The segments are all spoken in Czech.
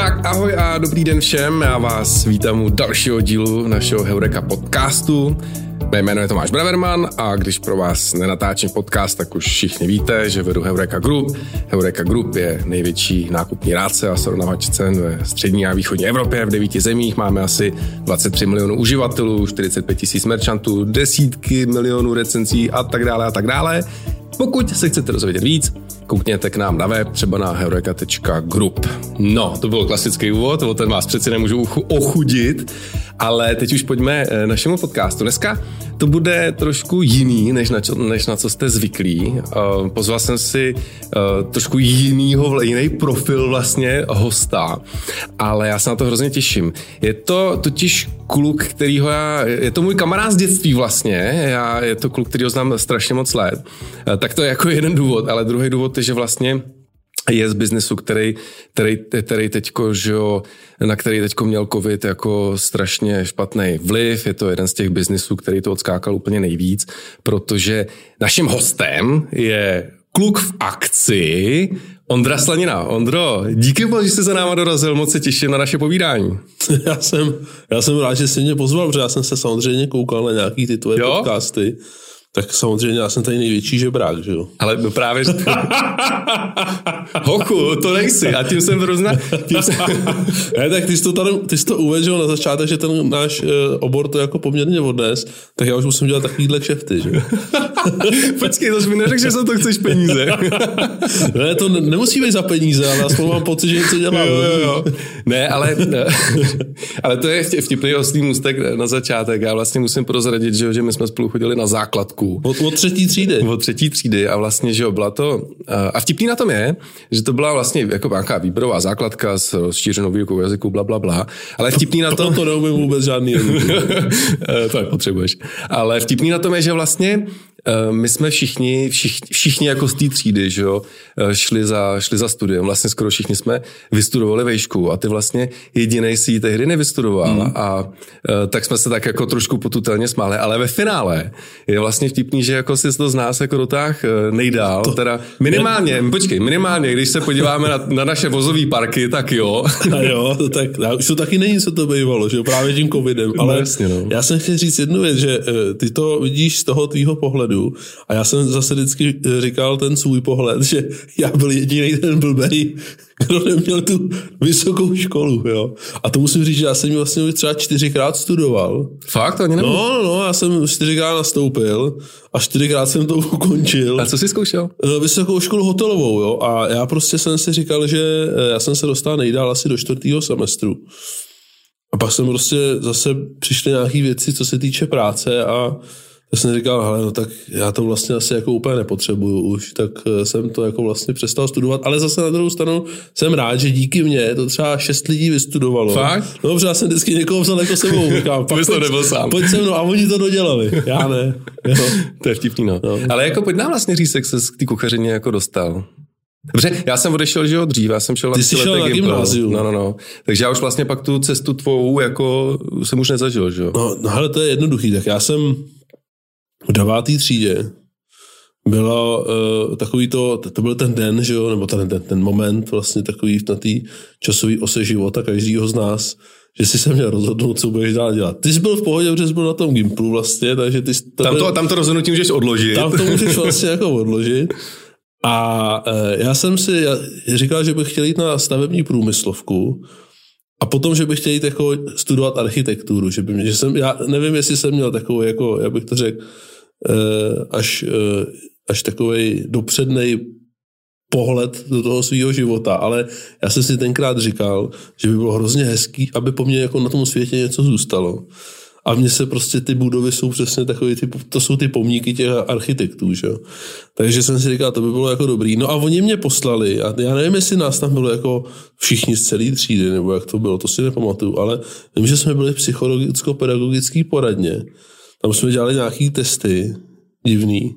Tak ahoj a dobrý den všem, já vás vítám u dalšího dílu našeho Heureka podcastu. Mé jméno je Tomáš Braverman a když pro vás nenatáčím podcast, tak už všichni víte, že vedu Heureka Group. Heureka Group je největší nákupní rádce a srovnavač cen ve střední a východní Evropě. V devíti zemích máme asi 23 milionů uživatelů, 45 tisíc merchantů, desítky milionů recenzí a tak dále a tak dále. Pokud se chcete dozvědět víc, koukněte k nám na web, třeba na heureka.group. No, to byl klasický úvod, o ten vás přeci nemůžu ochudit, ale teď už pojďme eh, našemu podcastu. Dneska to bude trošku jiný, než na, čo, než na co jste zvyklí. Uh, pozval jsem si uh, trošku jinýho, jiný profil vlastně hosta, ale já se na to hrozně těším. Je to totiž kluk, kterýho já, je to můj kamarád z dětství vlastně, já, je to kluk, který ho znám strašně moc let. Uh, tak to je jako jeden důvod, ale druhý důvod je, že vlastně je z biznesu, který, který, který teďko, že jo, na který teďko měl covid jako strašně špatný vliv. Je to jeden z těch biznesů, který to odskákal úplně nejvíc, protože naším hostem je kluk v akci, Ondra Slanina. Ondro, díky moc, že jsi za náma dorazil, moc se těším na naše povídání. Já jsem, já jsem rád, že jsi mě pozval, protože já jsem se samozřejmě koukal na nějaký ty tvoje jo? podcasty tak samozřejmě já jsem tady největší žebrák, že jo? Ale právě... Hochu, to nejsi. A tím jsem hrozná... Tím jsem... ne, tak ty jsi to, tady, ty jsi to uvedl na začátek, že ten náš uh, obor to jako poměrně odnes, tak já už musím dělat takovýhle kšefty, že Počkej, to jsi mi neřekl, že za to chceš peníze. ne, to ne, nemusí být za peníze, ale aspoň mám pocit, že něco dělám. Jo, jo, jo. Ne, ale, ale to je vtipný oslý můstek na začátek. Já vlastně musím prozradit, že, že my jsme spolu chodili na základku Česku. Od, od třetí třídy. Od třetí třídy a vlastně, že jo, byla to... A vtipný na tom je, že to byla vlastně jako nějaká výběrová základka s rozšířenou výukou jazyku, bla, bla, bla. Ale vtipný na tom... To, neumím vůbec žádný jazyk. to nepotřebuješ. Ale vtipný na tom je, že vlastně Eh, my jsme všichni, všichni, všichni jako z té třídy, že jo, eh, šli za, šli za studiem. Vlastně skoro všichni jsme vystudovali vejšku a ty vlastně jediný si ji tehdy nevystudoval mm. a eh, tak jsme se tak jako trošku potutelně smáli, ale ve finále je vlastně vtipný, že jako si to z nás jako dotáh nejdál, to, teda minimálně, ne. počkej, minimálně, když se podíváme na, na naše vozové parky, tak jo. A jo, to tak, už to taky není, co to bývalo, že jo, právě tím covidem, ale no, jasně, no. já jsem chtěl říct jednu věc, že ty to vidíš z toho tvýho pohledu, pohledu. A já jsem zase vždycky říkal ten svůj pohled, že já byl jediný ten blbej, kdo neměl tu vysokou školu, jo. A to musím říct, že já jsem vlastně už třeba čtyřikrát studoval. Fakt? Ani nebyl. No, no, já jsem čtyřikrát nastoupil a čtyřikrát jsem to ukončil. A co jsi zkoušel? Eh, vysokou školu hotelovou, jo. A já prostě jsem si říkal, že eh, já jsem se dostal nejdál asi do čtvrtého semestru. A pak jsem prostě zase přišly nějaké věci, co se týče práce a já jsem říkal, hele, no tak já to vlastně asi jako úplně nepotřebuju už, tak eh, jsem to jako vlastně přestal studovat, ale zase na druhou stranu jsem rád, že díky mně to třeba šest lidí vystudovalo. Fakt? No, dobře, já jsem vždycky někoho vzal jako sebou, říkám, pojď, to nebyl sám. pojď se mnou a oni to dodělali, já ne. Jo. to je vtipný, no. no. Ale jako pojď nám vlastně říct, jak se k té kuchařině jako dostal. Dobře, já jsem odešel, že jo, dřív, já jsem šel Ty jsi šel na gymnázium. No, no, no. Takže já už vlastně pak tu cestu tvou jako jsem už nezažil, že jo. No, no hele, to je jednoduchý, tak já jsem v devátý třídě bylo uh, takový to, to byl ten den, že jo, nebo ten, ten, ten moment vlastně takový na té časové ose života každýho z nás, že si se měl rozhodnout, co budeš dál dělat. Ty jsi byl v pohodě, protože jsi byl na tom Gimplu vlastně, takže ty... Tam to, tam to rozhodnutí můžeš odložit. Tam to můžeš vlastně jako odložit. A uh, já jsem si já říkal, že bych chtěl jít na stavební průmyslovku, a potom, že bych chtěl jít jako studovat architekturu, že, by mě, že jsem, já nevím, jestli jsem měl takový, jako, jak bych to řekl, Eh, až, eh, až takový dopředný pohled do toho svého života, ale já jsem si tenkrát říkal, že by bylo hrozně hezký, aby po mně jako na tom světě něco zůstalo. A mně se prostě ty budovy jsou přesně takové, ty, to jsou ty pomníky těch architektů, že? Takže jsem si říkal, to by bylo jako dobrý. No a oni mě poslali, a já nevím, jestli nás tam bylo jako všichni z celé třídy, nebo jak to bylo, to si nepamatuju, ale vím, že jsme byli v psychologicko-pedagogický poradně tam jsme dělali nějaký testy divný.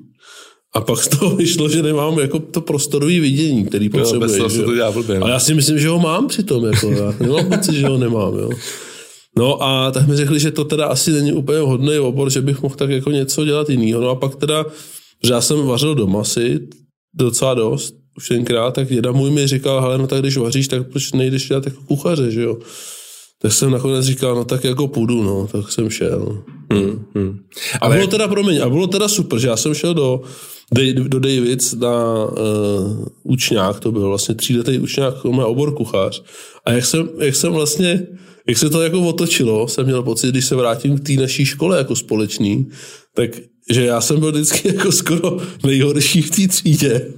A pak z toho vyšlo, že nemám jako to prostorový vidění, který potřebuje. Jo, to dělá blbě, Ale já si myslím, že ho mám přitom. Jako, já nemám pocit, že ho nemám. Jo. No a tak mi řekli, že to teda asi není úplně hodný obor, že bych mohl tak jako něco dělat jiného. No a pak teda, že já jsem vařil doma si docela dost, už tenkrát, tak děda můj mi říkal, hele, no tak když vaříš, tak proč nejdeš dělat jako kuchaře, že jo? Tak jsem nakonec říkal, no tak jako půjdu, no, tak jsem šel. Hmm, hmm. Ale... A bylo teda, promiň, a bylo teda super, že já jsem šel do, do Davids na uh, učňák, to byl vlastně tříletý učňák, má obor kuchař. A jak jsem, jak jsem vlastně, jak se to jako otočilo, jsem měl pocit, když se vrátím k té naší škole jako společný, tak že já jsem byl vždycky jako skoro nejhorší v té třídě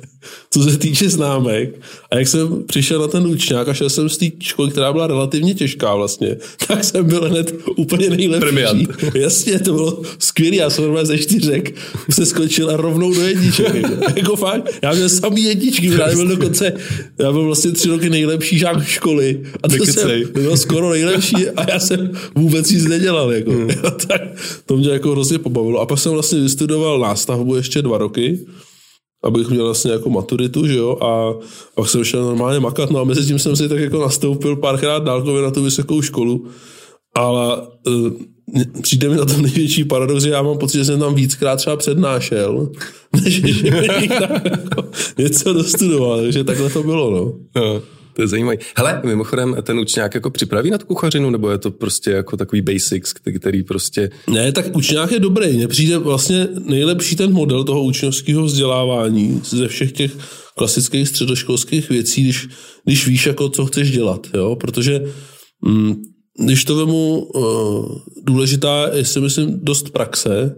co se týče známek. A jak jsem přišel na ten učňák a šel jsem z té školy, která byla relativně těžká vlastně, tak jsem byl hned úplně nejlepší. Premiant. Jasně, to bylo skvělé. Já jsem normálně ze čtyřek se skočil a rovnou do jedniček. jako fakt, já měl samý jedničky, já byl dokonce, já byl vlastně tři roky nejlepší žák školy. A to jsem byl skoro nejlepší a já jsem vůbec nic nedělal. Jako. Hmm. tak to mě jako hrozně pobavilo. A pak jsem vlastně vystudoval nástavbu ještě dva roky abych měl vlastně jako maturitu, že jo, a pak jsem šel normálně makat, no a mezi tím jsem si tak jako nastoupil párkrát dálkově na tu vysokou školu, ale uh, přijde mi na tom největší paradox, že já mám pocit, že jsem tam víckrát třeba přednášel, než že tam jako něco dostudoval, takže takhle to bylo, no. no. To je zajímavé. Hele, mimochodem, ten učňák jako připraví na tu kuchařinu, nebo je to prostě jako takový basics, který prostě... Ne, tak učňák je dobrý. Mně přijde vlastně nejlepší ten model toho učňovského vzdělávání ze všech těch klasických středoškolských věcí, když, když víš, jako co chceš dělat. Jo? Protože mm, když to vemu, uh, důležitá je si myslím dost praxe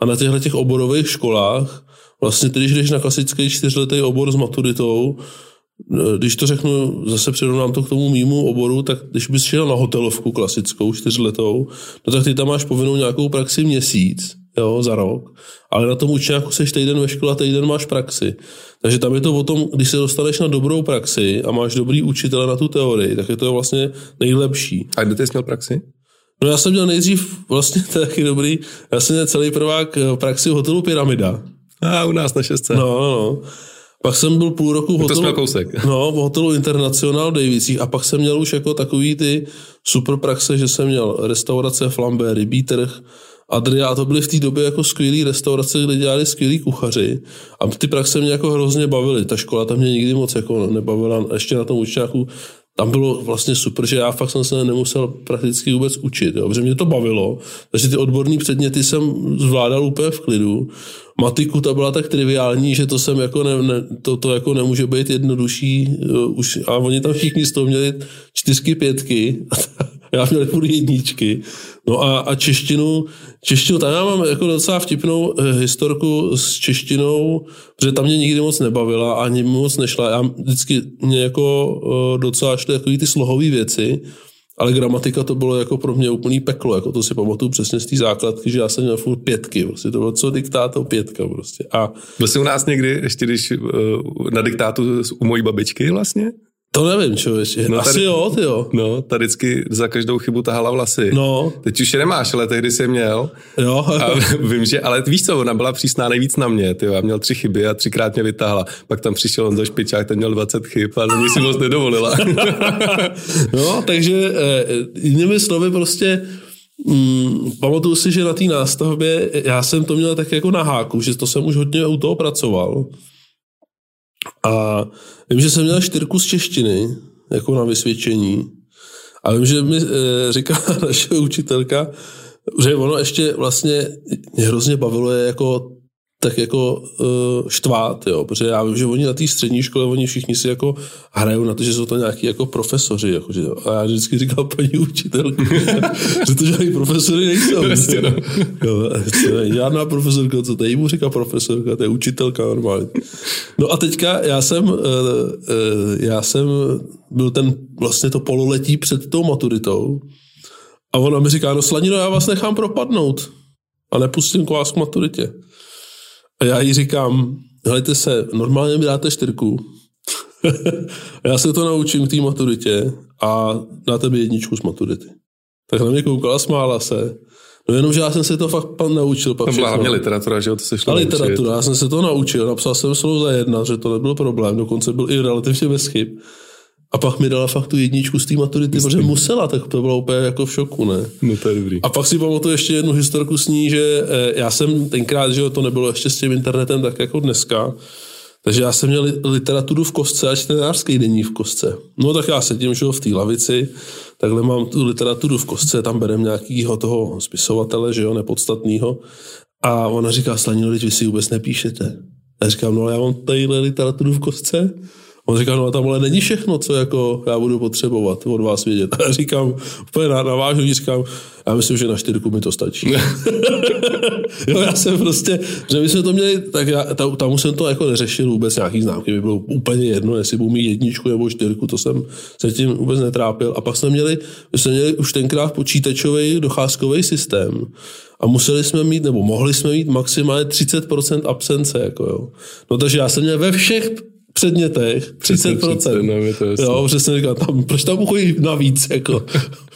a na těchto těch oborových školách, vlastně když jdeš na klasický čtyřletý obor s maturitou, když to řeknu, zase přirovnám to k tomu mýmu oboru, tak když bys šel na hotelovku klasickou, čtyřletou, no tak ty tam máš povinnou nějakou praxi měsíc, jo, za rok, ale na tom učňáku seš týden ve škole a týden máš praxi. Takže tam je to o tom, když se dostaneš na dobrou praxi a máš dobrý učitele na tu teorii, tak je to vlastně nejlepší. A kde ty jsi měl praxi? No já jsem měl nejdřív, vlastně to je taky dobrý, já jsem měl celý prvák eh, praxi v hotelu Pyramida. A u nás na šestce. No, no, no. Pak jsem byl půl roku v hotelu, kousek. No, v hotelu International Davisích a pak jsem měl už jako takový ty super praxe, že jsem měl restaurace, flambé, rybí trh, Adria, to byly v té době jako skvělé restaurace, kde dělali skvělí kuchaři a ty praxe mě jako hrozně bavily. Ta škola tam mě nikdy moc jako nebavila. Ještě na tom učňáku tam bylo vlastně super, že já fakt jsem se nemusel prakticky vůbec učit, jo, protože mě to bavilo, takže ty odborné předměty jsem zvládal úplně v klidu. Matiku ta byla tak triviální, že to jsem jako ne, ne, to, to jako nemůže být jednodušší, uh, už, a oni tam všichni z toho měli čtyřky, pětky, já měl půl jedničky. No a, a češtinu, češtinu, tam já mám jako docela vtipnou eh, historku s češtinou, protože tam mě nikdy moc nebavila, ani moc nešla. Já vždycky mě jako eh, docela šly takový ty slohové věci, ale gramatika to bylo jako pro mě úplný peklo, jako to si pamatuju přesně z té základky, že já jsem měl furt pětky, prostě to bylo co diktáto pětka prostě. A... Byl jsi u nás někdy, ještě když uh, na diktátu u mojí babičky vlastně? To nevím, člověče. No, Asi tady, jo, ty jo. No, ta vždycky za každou chybu tahala vlasy. No. Teď už je nemáš, ale tehdy jsi je měl. Jo. A vím, že, ale víš co, ona byla přísná nejvíc na mě, ty Já měl tři chyby a třikrát mě vytáhla. Pak tam přišel on do špičák, ten měl 20 chyb, ale mě si moc nedovolila. no, takže eh, jinými slovy prostě Mm, pamatuju si, že na té nástavbě já jsem to měl tak jako na háku, že to jsem už hodně u toho pracoval. A vím, že jsem měl čtyřku z češtiny, jako na vysvědčení. A vím, že mi e, říká naše učitelka, že ono ještě vlastně mě hrozně bavilo je jako tak jako uh, štvát, jo, protože já vím, že oni na té střední škole, oni všichni si jako hrajou na to, že jsou to nějaký jako profesoři, jako, že, a já vždycky říkal paní učitelky, že to žádný profesory nejsou. Vlastně, no. jo, žádná profesorka, co je, mu říká profesorka, to je učitelka normálně. No a teďka já jsem, uh, uh, já jsem byl ten vlastně to pololetí před tou maturitou a ona mi říká, no Slanino, já vás nechám propadnout a nepustím k vás k maturitě. A já jí říkám, helejte se, normálně mi dáte čtyřku. já se to naučím k té maturitě a dáte mi jedničku z maturity. Tak na mě koukala, smála se. No jenom, že já jsem se to fakt naučil. Pak to byla hlavně literatura, že jo, to se šlo A literatura, já jsem se to naučil, napsal jsem slovo za jedna, že to nebyl problém, dokonce byl i relativně bez chyb. A pak mi dala fakt tu jedničku z té maturity, Myslím. protože musela, tak to bylo úplně jako v šoku, ne? No to je dobrý. A pak si pamatuju ještě jednu historku s ní, že eh, já jsem tenkrát, že to nebylo ještě s tím internetem tak jako dneska, Takže já jsem měl literaturu v kostce a čtenářský denní v kostce. No tak já sedím že v té lavici, takhle mám tu literaturu v kostce, tam berem nějakýho toho spisovatele, že jo, nepodstatného. A ona říká, Slanino, vy si vůbec nepíšete. A já říkám, no já mám tadyhle literaturu v kostce. On říká, no a tam ale není všechno, co jako já budu potřebovat od vás vědět. A já říkám, úplně navážu, říkám, já myslím, že na čtyřku mi to stačí. jo, já jsem prostě, že my jsme to měli, tak já, tam, tam jsem to jako neřešil vůbec nějaký známky, by bylo úplně jedno, jestli budu mít jedničku nebo čtyřku, to jsem se tím vůbec netrápil. A pak jsme měli, my jsme měli už tenkrát počítačový docházkový systém a museli jsme mít, nebo mohli jsme mít maximálně 30% absence. Jako jo. No takže já jsem měl ve všech předmětech 30%. No, to jo, přesně říkám, tam, proč tam chodí navíc, jako.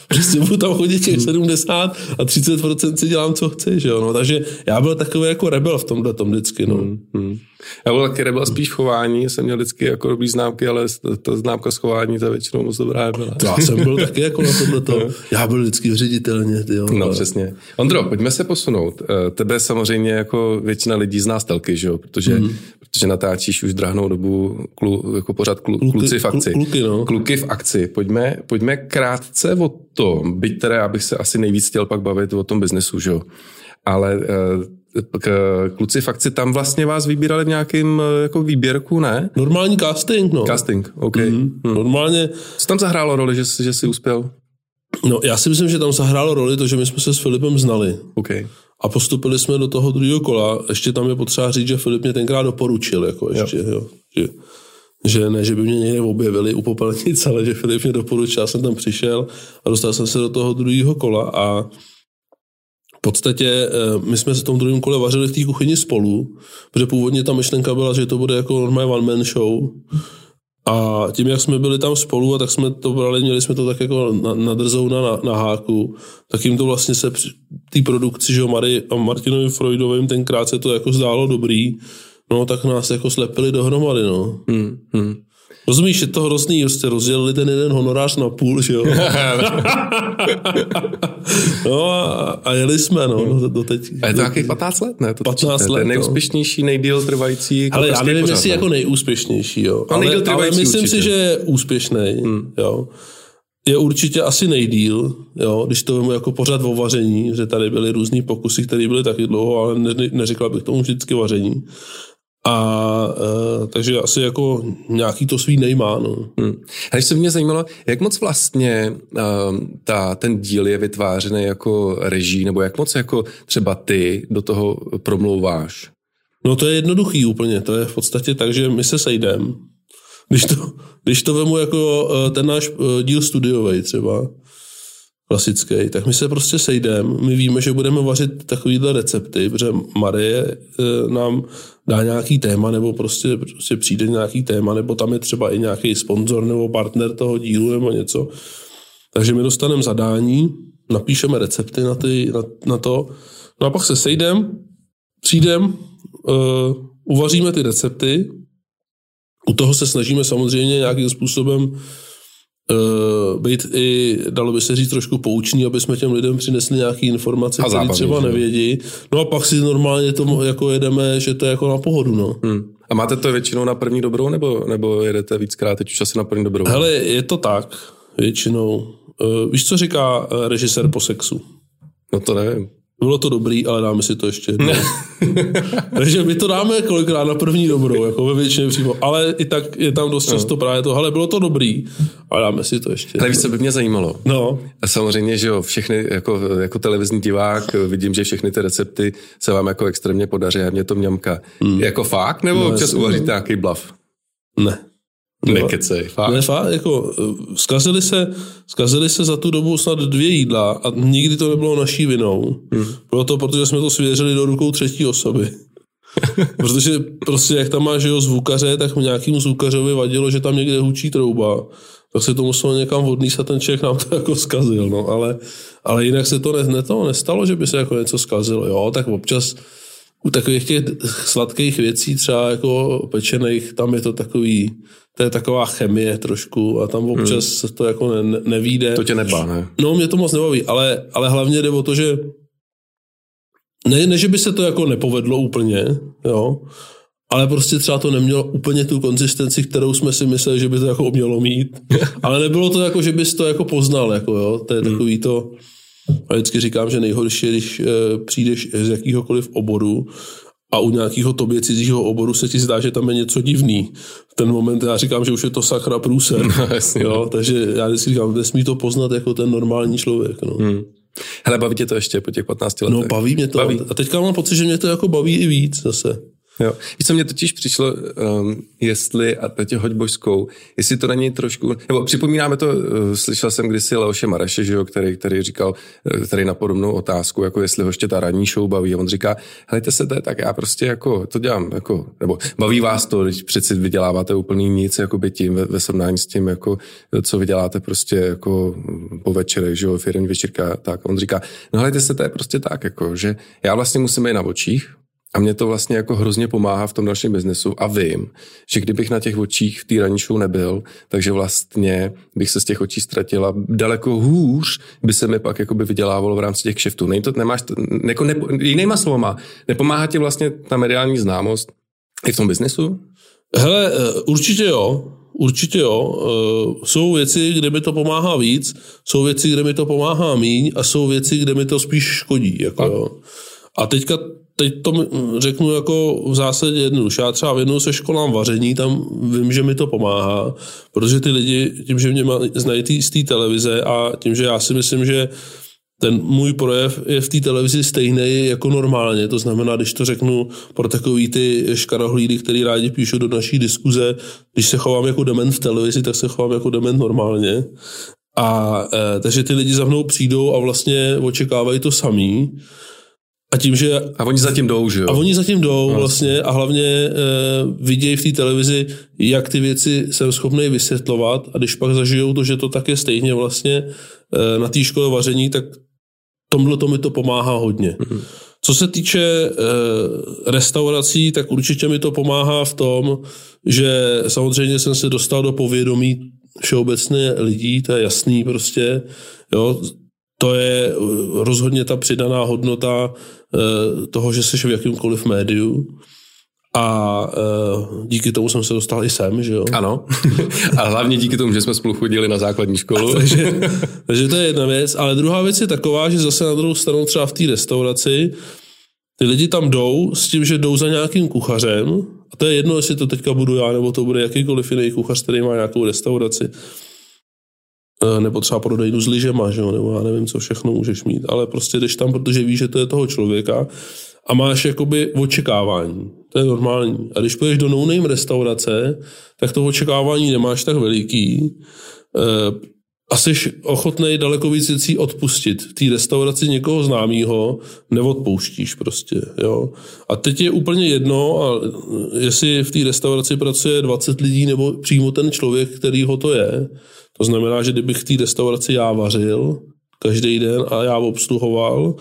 Prostě budu tam chodit těch 70 a 30% si dělám, co chci, že jo. No, takže já byl takový jako rebel v tomhle tom vždycky, no. Hmm, hmm. Já byl taky rebel spíš v chování, jsem měl vždycky jako dobrý známky, ale ta známka schování ta většinou moc dobrá nebyla. To já jsem byl taky jako na tomhle to. No. Já byl vždycky ředitelně, jo. No, přesně. Ondro, pojďme se posunout. Eh, tebe samozřejmě jako většina lidí zná z telky, že jo, protože, mm. protože natáčíš už drahnou dobu klu, jako pořád klu, kluky, kluci v akci. Kluky, no. Kluky v akci. Pojďme, pojďme krátce o tom, byť teda já bych se asi nejvíc chtěl pak bavit o tom biznesu, že jo. Ale eh, k, kluci v akci tam vlastně vás vybírali v nějakém eh, jako výběrku, ne? Normální casting, no. Casting, OK. Mm-hmm. Hmm. Normálně. Co tam zahrálo roli, že, že jsi uspěl? No, já si myslím, že tam zahrálo roli to, že my jsme se s Filipem znali. Okay. A postupili jsme do toho druhého kola. Ještě tam je potřeba říct, že Filip mě tenkrát doporučil, jako ještě, jo. jo že, že ne, že by mě někde objevili u popelnic, ale že Filip mě doporučil, já jsem tam přišel a dostal jsem se do toho druhého kola a podstatě eh, my jsme se v tom druhém kole vařili v té kuchyni spolu, protože původně ta myšlenka byla, že to bude jako normální one man show. A tím, jak jsme byli tam spolu a tak jsme to brali, měli jsme to tak jako na, na drzou na, na háku, tak jim to vlastně se té produkci, že jo, Mary a Martinovi Freudovým tenkrát se to jako zdálo dobrý, no tak nás jako slepili dohromady, no. Hmm, hmm. Rozumíš, je to hrozný, jste rozdělili ten jeden honorář na půl, že jo? no a, a, jeli jsme, no, do, do teď. A je to nějakých 15 let, ne? To 15 let, to nejúspěšnější, no. nejdíl trvající. Ale já nevím, jestli jako nejúspěšnější, jo. Ale, ale, ale myslím určitě. si, že je úspěšný, hmm. jo. Je určitě asi nejdíl, jo, když to vemu jako pořád o vaření, že tady byly různý pokusy, které byly taky dlouho, ale ne, neříkal bych tomu vždycky vaření. A uh, takže asi jako nějaký to svý nejmá. No. Hmm. A když se mě zajímalo, jak moc vlastně uh, ta, ten díl je vytvářený jako reží, nebo jak moc jako třeba ty do toho promlouváš? No to je jednoduchý úplně, to je v podstatě tak, že my se sejdem, když to, když to vemu jako uh, ten náš uh, díl studiový třeba, klasický, tak my se prostě sejdeme, my víme, že budeme vařit takovýhle recepty, protože Marie e, nám dá nějaký téma, nebo prostě, prostě přijde nějaký téma, nebo tam je třeba i nějaký sponzor nebo partner toho dílu nebo něco. Takže my dostaneme zadání, napíšeme recepty na, ty, na, na to, no a pak se sejdem, přijdem, uh, uvaříme ty recepty, u toho se snažíme samozřejmě nějakým způsobem uh, být i, dalo by se říct, trošku poučný, aby jsme těm lidem přinesli nějaké informace, které třeba nevědí. No a pak si normálně to jako jedeme, že to je jako na pohodu. No. Hmm. A máte to většinou na první dobrou, nebo, nebo jedete víckrát teď už asi na první dobrou? Hele, je to tak, většinou. Uh, víš, co říká uh, režisér po sexu? No to nevím. Bylo to dobrý, ale dáme si to ještě jednou. Takže my to dáme kolikrát na první dobrou, jako ve většině přímo. Ale i tak je tam dost často no. právě to, ale bylo to dobrý, ale dáme si to ještě Ale víš, co by mě zajímalo? No. A samozřejmě, že jo, všechny, jako, jako televizní divák, vidím, že všechny ty recepty se vám jako extrémně podaří a mě to mňamka. Hmm. Jako fakt, nebo no, občas uvaříte nějaký blav? Ne. Nekecej, fakt. Ne, fakt, jako, eh, zkazili se, zkazili se za tu dobu snad dvě jídla a nikdy to nebylo naší vinou. Hmm. Bylo to, protože jsme to svěřili do rukou třetí osoby. protože prostě jak tam máš jeho zvukaře, tak nějakým zvukařovi vadilo, že tam někde hučí trouba. Tak se to muselo někam odníst a ten člověk nám to jako zkazil. No. Ale, ale jinak se to, ne, ne, to nestalo, že by se jako něco zkazilo. Jo, tak občas u takových těch sladkých věcí, třeba jako pečených, tam je to takový, to je taková chemie trošku a tam občas hmm. to jako ne, nevíde. To tě nebá, ne? No, mě to moc nebaví, ale, ale hlavně jde o to, že ne, ne, že by se to jako nepovedlo úplně, jo, ale prostě třeba to nemělo úplně tu konzistenci, kterou jsme si mysleli, že by to jako mělo mít. Ale nebylo to jako, že bys to jako poznal, jako jo. To je hmm. takový to, a vždycky říkám, že nejhorší je, když e, přijdeš z jakýhokoliv oboru a u nějakého tobě cizího oboru se ti zdá, že tam je něco divný. V ten moment já říkám, že už je to sakra průser. No, jasně, jo, no. takže já vždycky říkám, nesmí to poznat jako ten normální člověk. No. Hmm. Hele, baví tě to ještě po těch 15 letech? No, baví mě to. Baví. A teďka mám pocit, že mě to jako baví i víc zase. Jo. Víš, co mě totiž přišlo, um, jestli, a teď hoď božskou, jestli to není trošku, nebo připomínáme to, uh, slyšel jsem kdysi Leoše Mareše, že jo, který, který říkal uh, tady na podobnou otázku, jako jestli ho ještě ta ranní show baví. A on říká, helejte se, to tak já prostě jako to dělám, jako, nebo baví vás to, když přeci vyděláváte úplný nic, jako by tím ve, ve srovnání s tím, jako, co vyděláte prostě jako po večerech, že jo, firmní večírka, tak. A on říká, no helejte se, to je prostě tak, jako, že já vlastně musím být na očích, a mě to vlastně jako hrozně pomáhá v tom dalším biznesu a vím, že kdybych na těch očích v té ranní nebyl, takže vlastně bych se z těch očí ztratila daleko hůř, by se mi pak jakoby vydělávalo v rámci těch kšeftů. Nej to, nemáš, jako ne, jinýma slovama, nepomáhá ti vlastně ta mediální známost i v tom biznesu? Hele, eh, určitě jo. Určitě jo. Eh, jsou věci, kde mi to pomáhá víc, jsou věci, kde mi to pomáhá míň a jsou věci, kde mi to spíš škodí. Jako? Jo. A teďka teď to řeknu jako v zásadě jednoduše. Já třeba věnuju se školám vaření, tam vím, že mi to pomáhá, protože ty lidi, tím, že mě znají z té televize a tím, že já si myslím, že ten můj projev je v té televizi stejný jako normálně. To znamená, když to řeknu pro takový ty škarohlídy, který rádi píšou do naší diskuze, když se chovám jako dement v televizi, tak se chovám jako dement normálně. A e, takže ty lidi za mnou přijdou a vlastně očekávají to samý. A tím, že... A oni zatím jdou, že jo? A oni zatím jdou no, vlastně a hlavně e, vidějí v té televizi, jak ty věci jsem schopný vysvětlovat a když pak zažijou to, že to tak je stejně vlastně e, na té škole vaření, tak tomhle to mi to pomáhá hodně. Mm-hmm. Co se týče e, restaurací, tak určitě mi to pomáhá v tom, že samozřejmě jsem se dostal do povědomí všeobecně lidí, to je jasný prostě, jo, to je rozhodně ta přidaná hodnota toho, že jsi v jakýmkoliv médiu. A uh, díky tomu jsem se dostal i sem, že jo? Ano. A hlavně díky tomu, že jsme spolu chodili na základní školu. takže, takže to je jedna věc. Ale druhá věc je taková, že zase na druhou stranu třeba v té restauraci ty lidi tam jdou s tím, že jdou za nějakým kuchařem a to je jedno, jestli to teďka budu já, nebo to bude jakýkoliv jiný kuchař, který má nějakou restauraci. Eh, nebo třeba prodejnu s lyžema, že jo? nebo já nevím, co všechno můžeš mít, ale prostě jdeš tam, protože víš, že to je toho člověka a máš jakoby očekávání. To je normální. A když půjdeš do no restaurace, tak to očekávání nemáš tak veliký eh, a jsi ochotný daleko víc věcí odpustit. Té restauraci někoho známého neodpouštíš prostě. Jo? A teď je úplně jedno, a jestli v té restauraci pracuje 20 lidí nebo přímo ten člověk, který ho to je, to znamená, že kdybych v té restauraci já vařil každý den a já obsluhoval,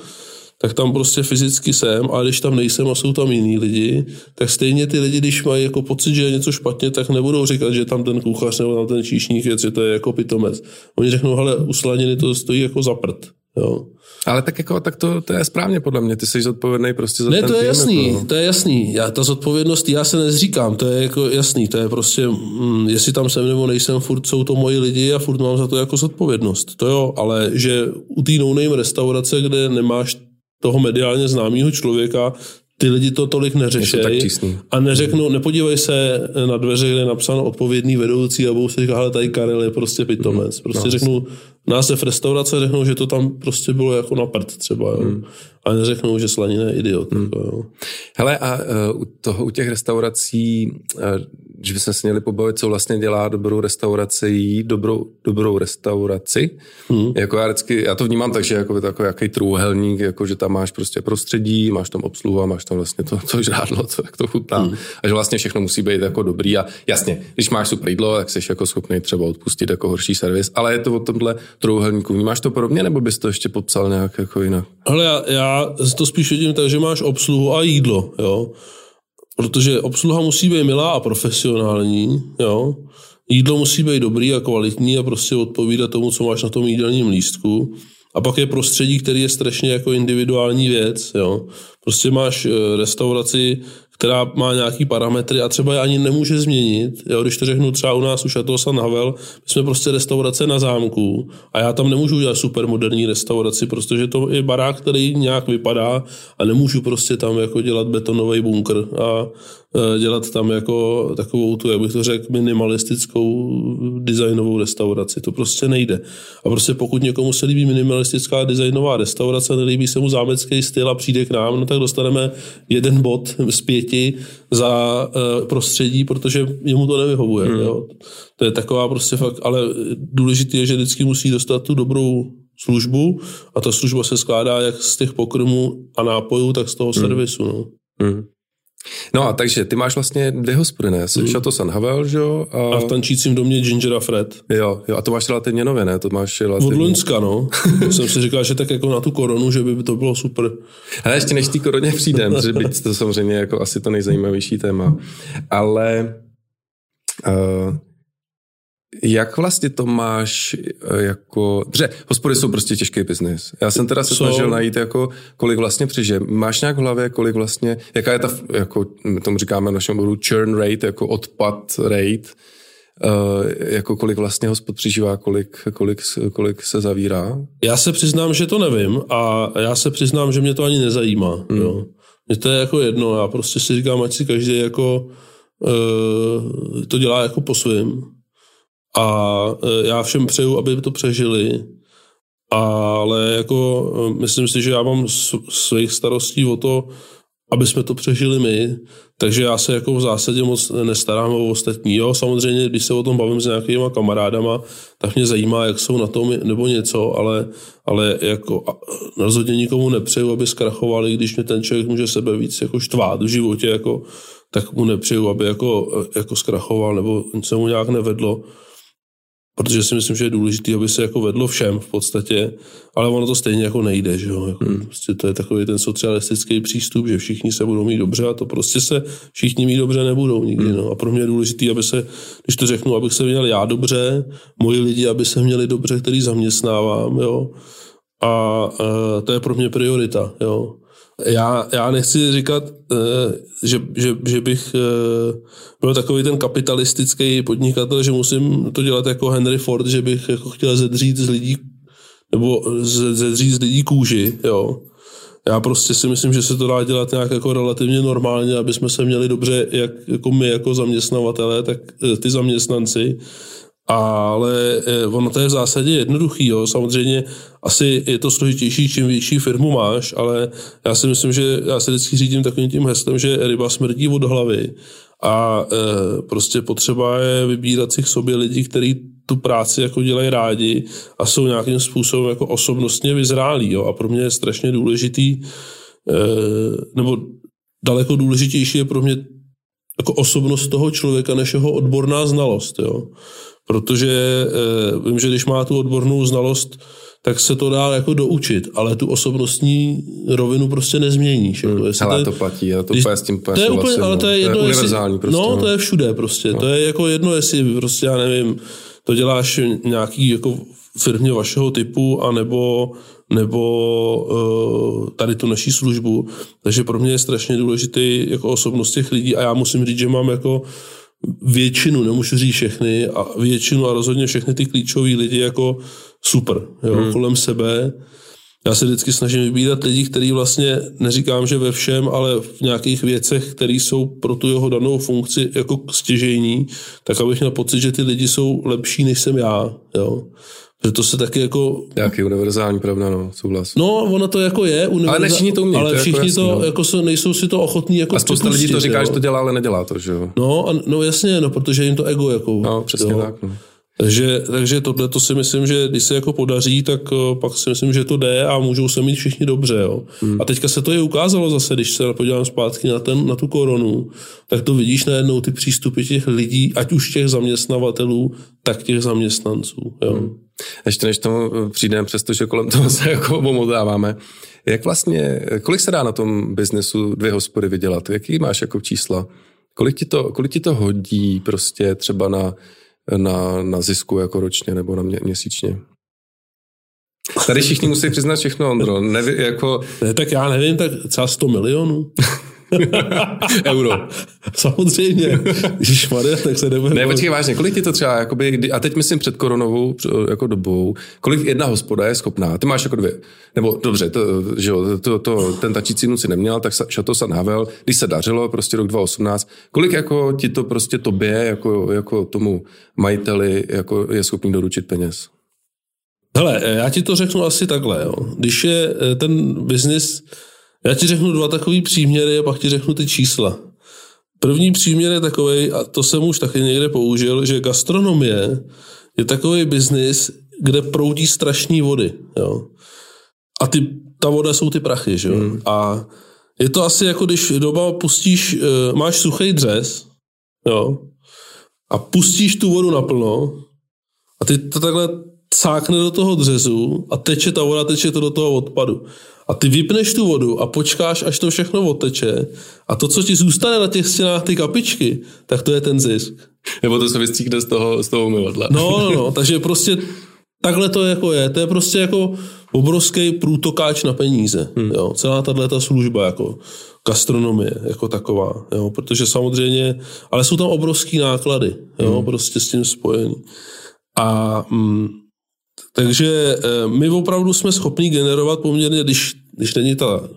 tak tam prostě fyzicky jsem, a když tam nejsem a jsou tam jiní lidi, tak stejně ty lidi, když mají jako pocit, že je něco špatně, tak nebudou říkat, že tam ten kuchař nebo tam ten číšník je, že to je jako pitomec. Oni řeknou, hele, uslaniny to stojí jako za prd. Jo. Ale tak jako, tak to, to je správně podle mě, ty jsi zodpovědný prostě za ne, ten to je tým, jasný, jako. to je jasný. Já, ta zodpovědnost, já se nezříkám, to je jako jasný, to je prostě, mm, jestli tam jsem nebo nejsem, furt jsou to moji lidi a furt mám za to jako zodpovědnost. To jo, ale že u té no restaurace, kde nemáš toho mediálně známého člověka, ty lidi to tolik neřeší a neřeknou, nepodívej se na dveře, kde je napsáno odpovědný vedoucí a budou si říkat, ale tady Karel je prostě pitomec. Mm. Prostě no, řeknu, název restaurace, řeknou, že to tam prostě bylo jako na prd třeba. Jo. Mm. A neřeknou, že slanina je idiot. Mm. Jako, jo. Hele, a uh, u, toho, u těch restaurací, uh, že bychom se měli pobavit, co vlastně dělá dobrou restauraci, dobrou, dobrou restauraci. Hmm. Jako já, vždycky, já to vnímám tak, že jako takový jaký trůhelník, jako že tam máš prostě prostředí, máš tam obsluhu a máš tam vlastně to, to žrádlo, to, jak to chutná. Hmm. A že vlastně všechno musí být jako dobrý. A jasně, když máš super jídlo, tak jsi jako schopný třeba odpustit jako horší servis, ale je to o tomhle trůhelníku. Vnímáš to podobně, nebo bys to ještě popsal nějak jako jinak? Ale já, já to spíš vidím tak, že máš obsluhu a jídlo, jo. Protože obsluha musí být milá a profesionální, jo. Jídlo musí být dobrý a kvalitní a prostě odpovídat tomu, co máš na tom jídelním lístku. A pak je prostředí, který je strašně jako individuální věc. Jo. Prostě máš eh, restauraci, která má nějaký parametry a třeba je ani nemůže změnit. Jo, když to řeknu třeba u nás u Chateau San Havel, my jsme prostě restaurace na zámku a já tam nemůžu udělat super moderní restauraci, protože to je barák, který nějak vypadá a nemůžu prostě tam jako dělat betonový bunkr a dělat tam jako takovou tu, jak bych to řekl, minimalistickou designovou restauraci. To prostě nejde. A prostě pokud někomu se líbí minimalistická designová restaurace, nelíbí se mu zámecký styl a přijde k nám, no tak dostaneme jeden bod z pěti za uh, prostředí, protože jemu to nevyhovuje. Hmm. Jo. To je taková prostě fakt, ale důležité je, že vždycky musí dostat tu dobrou službu a ta služba se skládá jak z těch pokrmů a nápojů, tak z toho hmm. servisu. No. Hmm. No a takže ty máš vlastně dvě hospody, ne? Jsi mm. Chateau San Havel, že jo? A... a v tančícím domě Ginger a Fred. Jo, jo, a to máš relativně nově, ne? To máš relativně... Od Loňska, no. jsem si říkal, že tak jako na tu koronu, že by to bylo super. Ale ještě než ty koroně přijdem, že byť to samozřejmě jako asi to nejzajímavější téma. Ale uh, jak vlastně to máš eh, jako... Dobře, hospody jsou prostě těžký biznis. Já jsem teda se snažil najít, jako, kolik vlastně přežije. Máš nějak v hlavě, kolik vlastně... Jaká je ta, jako my tomu říkáme v našem bodu, churn rate, jako odpad rate, Uh, jako kolik vlastně hospod přežívá, kolik, kolik, kolik se zavírá? Já se přiznám, že to nevím a já se přiznám, že mě to ani nezajímá. Hmm. Jo. Mně to je jako jedno, já prostě si říkám, ať si každý jako uh, to dělá jako po svým a e, já všem přeju, aby to přežili, ale jako e, myslím si, že já mám svých starostí o to, aby jsme to přežili my, takže já se jako v zásadě moc nestarám o ostatní. Jo, samozřejmě, když se o tom bavím s nějakýma kamarádama, tak mě zajímá, jak jsou na tom nebo něco, ale, ale jako rozhodně nikomu nepřeju, aby zkrachovali, když mě ten člověk může sebe víc jako štvát v životě, jako, tak mu nepřeju, aby jako, jako zkrachoval nebo se mu nějak nevedlo protože si myslím, že je důležité, aby se jako vedlo všem v podstatě, ale ono to stejně jako nejde, že jo? Jako, hmm. prostě to je takový ten socialistický přístup, že všichni se budou mít dobře a to prostě se všichni mít dobře nebudou nikdy, hmm. no. A pro mě je důležité, aby se, když to řeknu, abych se měl já dobře, moji lidi, aby se měli dobře, který zaměstnávám, jo. A, a to je pro mě priorita, jo. Já, já nechci říkat, eh, že, že, že bych eh, byl takový ten kapitalistický podnikatel, že musím to dělat jako Henry Ford, že bych jako chtěl zedřít z lidí nebo zedřít z lidí kůži, jo. Já prostě si myslím, že se to dá dělat nějak jako relativně normálně, aby jsme se měli dobře, jak jako my jako zaměstnavatele, tak eh, ty zaměstnanci ale eh, ono to je v zásadě jednoduchý. Jo. Samozřejmě asi je to složitější, čím větší firmu máš, ale já si myslím, že já se vždycky řídím takovým tím heslem, že ryba smrdí od hlavy a e, prostě potřeba je vybírat si k sobě lidi, kteří tu práci jako dělají rádi a jsou nějakým způsobem jako osobnostně vyzrálí. Jo. A pro mě je strašně důležitý, e, nebo daleko důležitější je pro mě jako osobnost toho člověka, než jeho odborná znalost. Jo protože e, vím, že když má tu odbornou znalost, tak se to dá jako doučit, ale tu osobnostní rovinu prostě nezměníš. Jako, hmm, ale to, to platí, ale to když, s tím to je úplně, ale to je, jedno, to je univerzální jestli, prostě. No, no, to je všude prostě. No. To je jako jedno, jestli prostě, já nevím, to děláš nějaký jako firmě vašeho typu, anebo nebo uh, tady tu naší službu. Takže pro mě je strašně důležitý jako osobnost těch lidí a já musím říct, že mám jako většinu, nemůžu říct všechny, a většinu a rozhodně všechny ty klíčové lidi jako super, jo, hmm. kolem sebe. Já se vždycky snažím vybírat lidi, kteří vlastně, neříkám, že ve všem, ale v nějakých věcech, které jsou pro tu jeho danou funkci jako stěžejní, tak abych měl pocit, že ty lidi jsou lepší, než jsem já. Jo. Že to se taky jako... Nějaký univerzální pravda, no, souhlas. No, ono to jako je univerzální. Ale všichni to umí, Ale to všichni jako to, jasný, jako se, nejsou si to ochotní jako A spousta lidí to říká, jo. že to dělá, ale nedělá to, že jo? No, a, no jasně, no, protože jim to ego jako... No, přesně jo. tak, no. Takže, takže tohle to si myslím, že když se jako podaří, tak uh, pak si myslím, že to jde a můžou se mít všichni dobře. Jo. Hmm. A teďka se to i ukázalo zase, když se podívám zpátky na, ten, na tu koronu, tak to vidíš najednou ty přístupy těch lidí, ať už těch zaměstnavatelů, tak těch zaměstnanců. Jo. Hmm. Ještě než tomu eh, přijdeme, přestože kolem toho se jako omotáváme, jak vlastně, kolik se dá na tom biznesu dvě hospody vydělat? Jaký máš jako čísla? Kolik ti to, kolik ti to hodí prostě třeba na na, na zisku jako ročně nebo na mě, měsíčně. Tady všichni musí přiznat všechno, Ondro. Neví, jako... Ne, tak já nevím, tak třeba 100 milionů. Euro. Samozřejmě. Když Maria, tak se nebudeme... Ne, počkej, vážně, kolik ti to třeba, jakoby, a teď myslím před koronovou jako dobou, kolik jedna hospoda je schopná, ty máš jako dvě, nebo dobře, to, že jo, to, to, ten tačící si neměl, tak Šato se Havel, když se dařilo, prostě rok 2018, kolik jako ti to prostě tobě, jako, jako tomu majiteli, jako je schopný doručit peněz? Hele, já ti to řeknu asi takhle, jo. Když je eh, ten biznis, já ti řeknu dva takový příměry a pak ti řeknu ty čísla. První příměr je takový, a to jsem už taky někde použil, že gastronomie je takový biznis, kde proudí strašní vody. Jo. A ty, ta voda jsou ty prachy. Že jo? Hmm. A je to asi jako když doba pustíš, eh, máš suchý dřez jo, a pustíš tu vodu naplno a ty to takhle cákne do toho dřezu a teče ta voda, teče to do toho odpadu. A ty vypneš tu vodu a počkáš, až to všechno odteče a to, co ti zůstane na těch stěnách, ty kapičky, tak to je ten zisk. Nebo to se vystříkne z toho, z toho umyvadla. No, no, no, takže prostě takhle to jako je. To je prostě jako obrovský průtokáč na peníze. Hmm. Jo. Celá tahle ta služba jako gastronomie jako taková. Jo. Protože samozřejmě, ale jsou tam obrovský náklady, jo, hmm. prostě s tím spojený. A mm, takže eh, my opravdu jsme schopni generovat poměrně, když, když není ta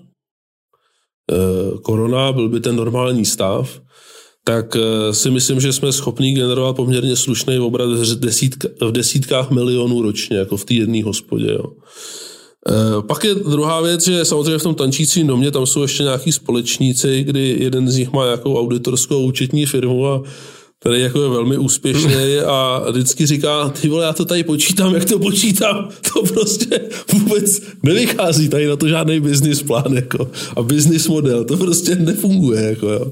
eh, korona, byl by ten normální stav, tak eh, si myslím, že jsme schopni generovat poměrně slušný obrat v, desítkách milionů ročně, jako v té jedné hospodě. Jo. Pak je druhá věc, že samozřejmě v tom tančícím domě tam jsou ještě nějaký společníci, kdy jeden z nich má nějakou auditorskou účetní firmu a který jako je velmi úspěšný a vždycky říká, ty vole, já to tady počítám, jak to počítám, to prostě vůbec nevychází tady na to žádný business plán jako, a business model, to prostě nefunguje. Jako, jo.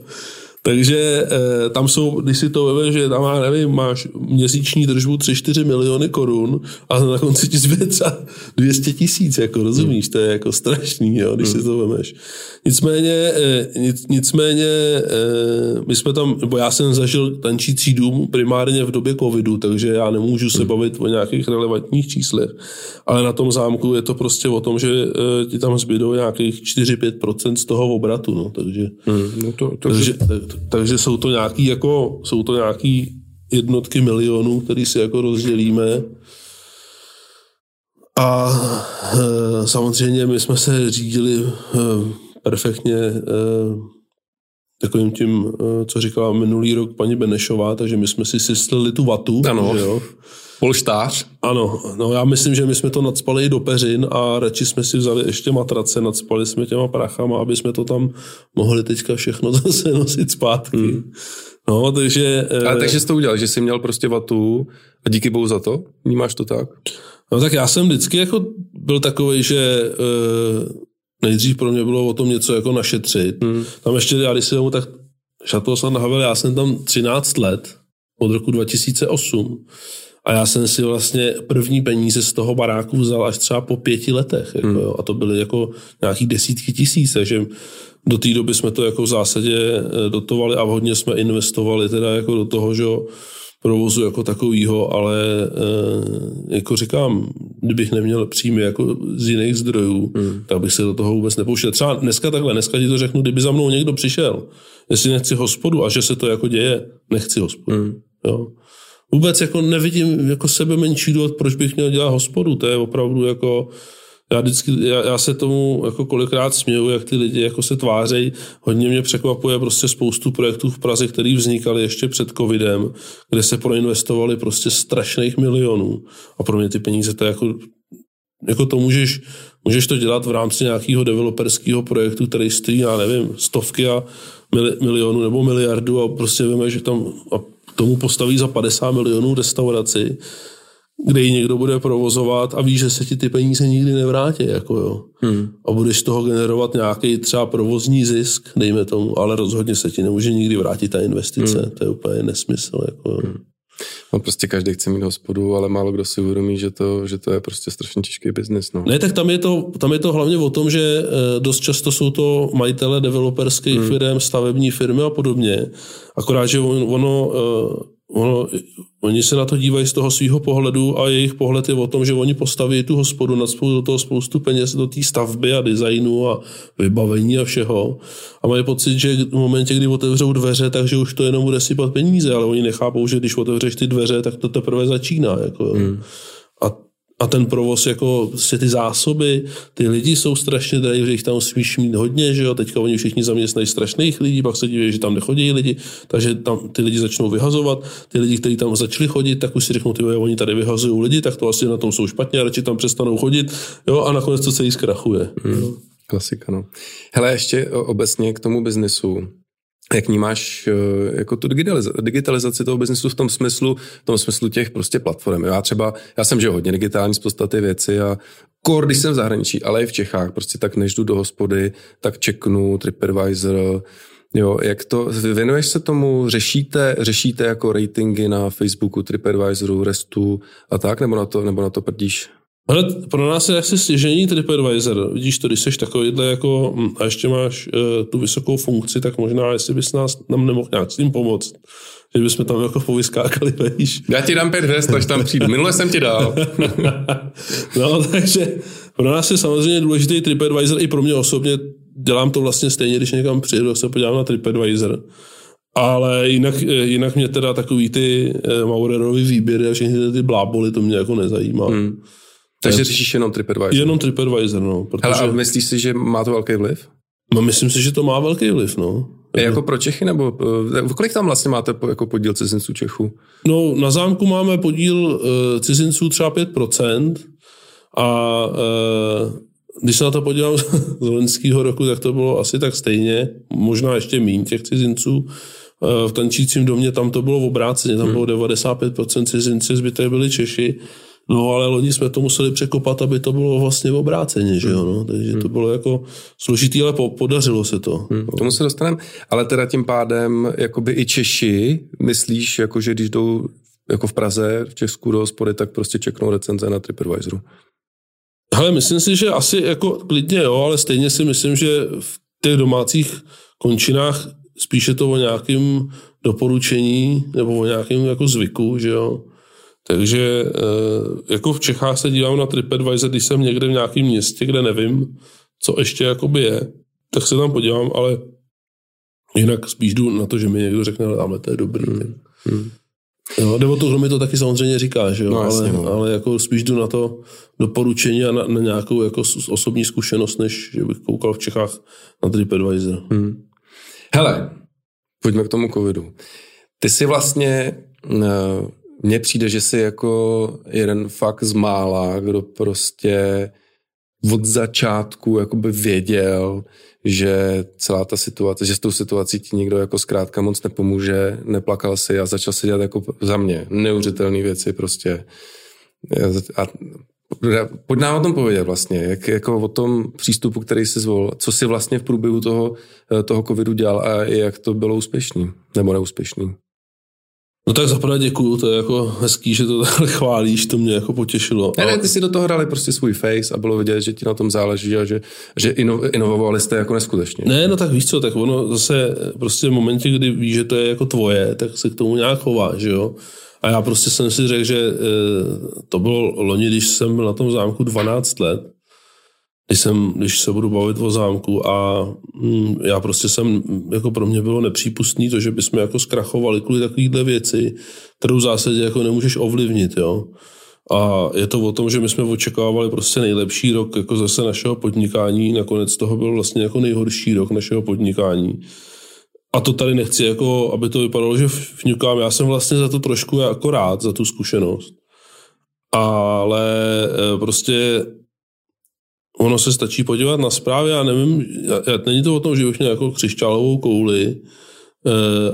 Takže e, tam jsou, když si to veme, že tam má, nevím, máš měsíční držbu 3-4 miliony korun a na konci ti zbyde třeba 200 tisíc, jako rozumíš, to je jako strašný, jo, když si to vemeš. Nicméně, e, nic, nicméně e, my jsme tam, nebo já jsem zažil tančící dům primárně v době covidu, takže já nemůžu se bavit o nějakých relevantních číslech, ale na tom zámku je to prostě o tom, že e, ti tam zbydou nějakých 4-5% z toho obratu, no, takže, hmm, no to, to, takže, to, takže jsou to nějaký jako, jsou to nějaký jednotky milionů, který si jako rozdělíme. A e, samozřejmě my jsme se řídili e, perfektně e, takovým tím, e, co říkala minulý rok paní Benešová, takže my jsme si syslili tu vatu. Ano. Že jo? Polštář? Ano, no já myslím, že my jsme to nadspali i do peřin a radši jsme si vzali ještě matrace, nadspali jsme těma prachama, aby jsme to tam mohli teďka všechno zase nosit zpátky. Hmm. No, takže... Ale eh, takže jsi to udělal, že jsi měl prostě vatu a díky bohu za to? Vnímáš to tak? No tak já jsem vždycky jako byl takový, že eh, nejdřív pro mě bylo o tom něco jako našetřit. Hmm. Tam ještě, já když si tomu tak šatl jsem nahavel, já jsem tam 13 let, od roku 2008. A já jsem si vlastně první peníze z toho baráku vzal až třeba po pěti letech. Jako, hmm. jo, a to byly jako nějaký desítky tisíc, takže do té doby jsme to jako v zásadě eh, dotovali a hodně jsme investovali teda jako do toho, že provozu jako takovýho, ale e, jako říkám, kdybych neměl příjmy jako z jiných zdrojů, hmm. tak bych se do toho vůbec nepouštěl. Třeba dneska takhle, dneska ti to řeknu, kdyby za mnou někdo přišel, jestli nechci hospodu a že se to jako děje, nechci hospodu. Hmm. Jo vůbec jako nevidím jako sebe menší důvod, proč bych měl dělat hospodu. To je opravdu jako, já, vždycky, já, já se tomu jako kolikrát směju, jak ty lidi jako se tvářejí. Hodně mě překvapuje prostě spoustu projektů v Praze, které vznikaly ještě před covidem, kde se proinvestovali prostě strašných milionů. A pro mě ty peníze to je jako, jako to můžeš, můžeš to dělat v rámci nějakého developerského projektu, který stojí, já nevím, stovky a milionů nebo miliardu a prostě víme, že tam a tomu postaví za 50 milionů restauraci, kde ji někdo bude provozovat a ví, že se ti ty peníze nikdy nevrátí. Jako jo. Hmm. A budeš z toho generovat nějaký třeba provozní zisk, dejme tomu, ale rozhodně se ti nemůže nikdy vrátit ta investice. Hmm. To je úplně nesmysl. Jako jo. Hmm. No prostě každý chce mít hospodu, ale málo kdo si uvědomí, že to, že to je prostě strašně těžký biznis. No. Ne, tak tam je, to, tam je to hlavně o tom, že eh, dost často jsou to majitele developerských hmm. firm, stavební firmy a podobně. Akorát, že ono, ono, oni se na to dívají z toho svého pohledu a jejich pohled je o tom, že oni postaví tu hospodu, nad do toho spoustu peněz do té stavby a designu a vybavení a všeho. A mají pocit, že v momentě, kdy otevřou dveře, takže už to jenom bude sypat peníze, ale oni nechápou, že když otevřeš ty dveře, tak to teprve začíná. Jako. Hmm. A ten provoz, jako si ty zásoby, ty lidi jsou strašně drahí, že jich tam smíš mít hodně, že jo, teďka oni všichni zaměstnají strašných lidí, pak se diví, že tam nechodí lidi, takže tam ty lidi začnou vyhazovat, ty lidi, kteří tam začali chodit, tak už si řeknou, ty oni tady vyhazují lidi, tak to asi na tom jsou špatně, a radši tam přestanou chodit, jo, a nakonec to celý zkrachuje. Hmm. Klasika, no. Hele, ještě obecně k tomu biznesu. Jak vnímáš eh, jako tu digitalizaci toho biznesu v tom smyslu, v tom smyslu těch prostě platform. Já třeba, já jsem že hodně digitální z podstaty věci a kor, když jsem v zahraničí, ale i v Čechách, prostě tak než jdu do hospody, tak čeknu TripAdvisor, Jo, jak to, věnuješ se tomu, řešíte, řešíte jako ratingy na Facebooku, TripAdvisoru, Restu a tak, nebo na to, nebo na to prdíš? Ale pro nás je asi stěžení TripAdvisor. Vidíš to, když jsi takovýhle jako, hm, a ještě máš uh, tu vysokou funkci, tak možná, jestli bys nás nám nemohl nějak s tím pomoct, že bychom tam jako povyskákali, víš. Já ti dám pět hvězd, až tam přijdu. Minule jsem ti dal. no, takže pro nás je samozřejmě důležitý TripAdvisor, i pro mě osobně dělám to vlastně stejně, když někam přijedu, se podívám na TripAdvisor. Ale jinak, eh, jinak mě teda takový ty uh, Maurerovy výběry a všechny ty bláboli, to mě jako nezajímá. Hmm. Takže řešíš jenom TripAdvisor? Jenom TripAdvisor, no. Protože... Hele, a myslíš si, že má to velký vliv? No, myslím si, že to má velký vliv, no. Je jako pro Čechy, nebo uh, kolik tam vlastně máte jako podíl cizinců Čechů? No, na zámku máme podíl uh, cizinců třeba 5% a uh, když se na to podívám z loňského roku, tak to bylo asi tak stejně, možná ještě méně těch cizinců. V tančícím domě tam to bylo v obráceně, tam hmm. bylo 95% cizinci, zbytek byli Češi. No ale loni jsme to museli překopat, aby to bylo vlastně v obráceně, že jo, no? takže to hmm. bylo jako složitý, ale podařilo se to. Hmm. Tomu se dostaneme, ale teda tím pádem jakoby i Češi, myslíš, jako že když jdou jako v Praze, v Česku do hospody, tak prostě čeknou recenze na TripAdvisoru? Ale myslím si, že asi jako klidně jo, ale stejně si myslím, že v těch domácích končinách spíše to o nějakém doporučení nebo o nějakém jako zvyku, že jo. Takže eh, jako v Čechách se dívám na TripAdvisor, když jsem někde v nějakém městě, kde nevím, co ještě jakoby je, tak se tam podívám, ale jinak spíš jdu na to, že mi někdo řekne, ale to je dobrý. Hmm. Hmm. Jo, nebo to, mi to taky samozřejmě říká, že jo? No, ale, no. ale jako spíš jdu na to doporučení a na, na nějakou jako osobní zkušenost, než že bych koukal v Čechách na TripAdvisor. Hmm. Hele, pojďme k tomu covidu. Ty si vlastně uh, mně přijde, že jsi jako jeden fakt z mála, kdo prostě od začátku jakoby věděl, že celá ta situace, že s tou situací ti nikdo jako zkrátka moc nepomůže, neplakal si a začal si dělat jako za mě neuvěřitelné věci prostě. A pojď nám o tom povědět vlastně, jak, jako o tom přístupu, který jsi zvolil, co si vlastně v průběhu toho, toho covidu dělal a jak to bylo úspěšný nebo neúspěšný. No tak zaprvé děkuju, to je jako hezký, že to takhle chválíš, to mě jako potěšilo. Ne, ne, ty si do toho hrali prostě svůj face a bylo vidět, že ti na tom záleží a že, že inovovali jste jako neskutečně. Ne, no tak víš co, tak ono zase prostě v momentě, kdy víš, že to je jako tvoje, tak se k tomu nějak chová, že jo. A já prostě jsem si řekl, že e, to bylo loni, když jsem byl na tom zámku 12 let, když, jsem, když se budu bavit o zámku a mm, já prostě jsem, jako pro mě bylo nepřípustný to, že bychom jako zkrachovali kvůli takovýhle věci, kterou v zásadě jako nemůžeš ovlivnit, jo. A je to o tom, že my jsme očekávali prostě nejlepší rok jako zase našeho podnikání, nakonec toho byl vlastně jako nejhorší rok našeho podnikání. A to tady nechci, jako, aby to vypadalo, že vňukám. Já jsem vlastně za to trošku jako rád, za tu zkušenost. Ale e, prostě ono se stačí podívat na zprávy, já nevím, já, já, není to o tom, že bych měl jako křišťálovou kouli e,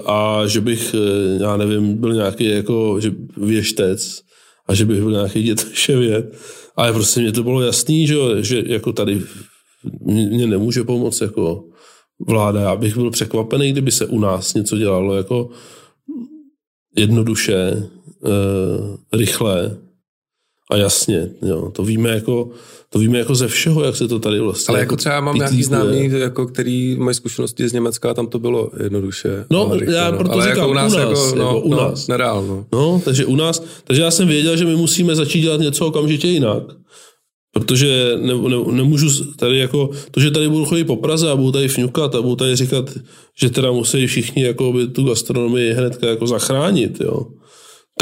a že bych, e, já nevím, byl nějaký jako že věštec a že bych byl nějaký dětševět, ale prostě mě to bylo jasný, že, že jako tady mě nemůže pomoct jako vláda. Já bych byl překvapený, kdyby se u nás něco dělalo jako jednoduše, e, rychle A jasně, jo, to víme jako, to víme jako ze všeho, jak se to tady vlastně Ale jako třeba mám nějaký známý, jako, který mají zkušenosti z Německa, tam to bylo jednoduše. No, rychle, já no. proto Ale říkám, jako u nás, u nás, jako, no, jako u no, nás. Nereálno. No, takže u nás, takže já jsem věděl, že my musíme začít dělat něco okamžitě jinak. Protože ne, ne, nemůžu tady jako, to, že tady budu chodit po Praze a budu tady fňukat a budu tady říkat, že teda musí všichni jako by tu gastronomii hnedka jako zachránit, jo.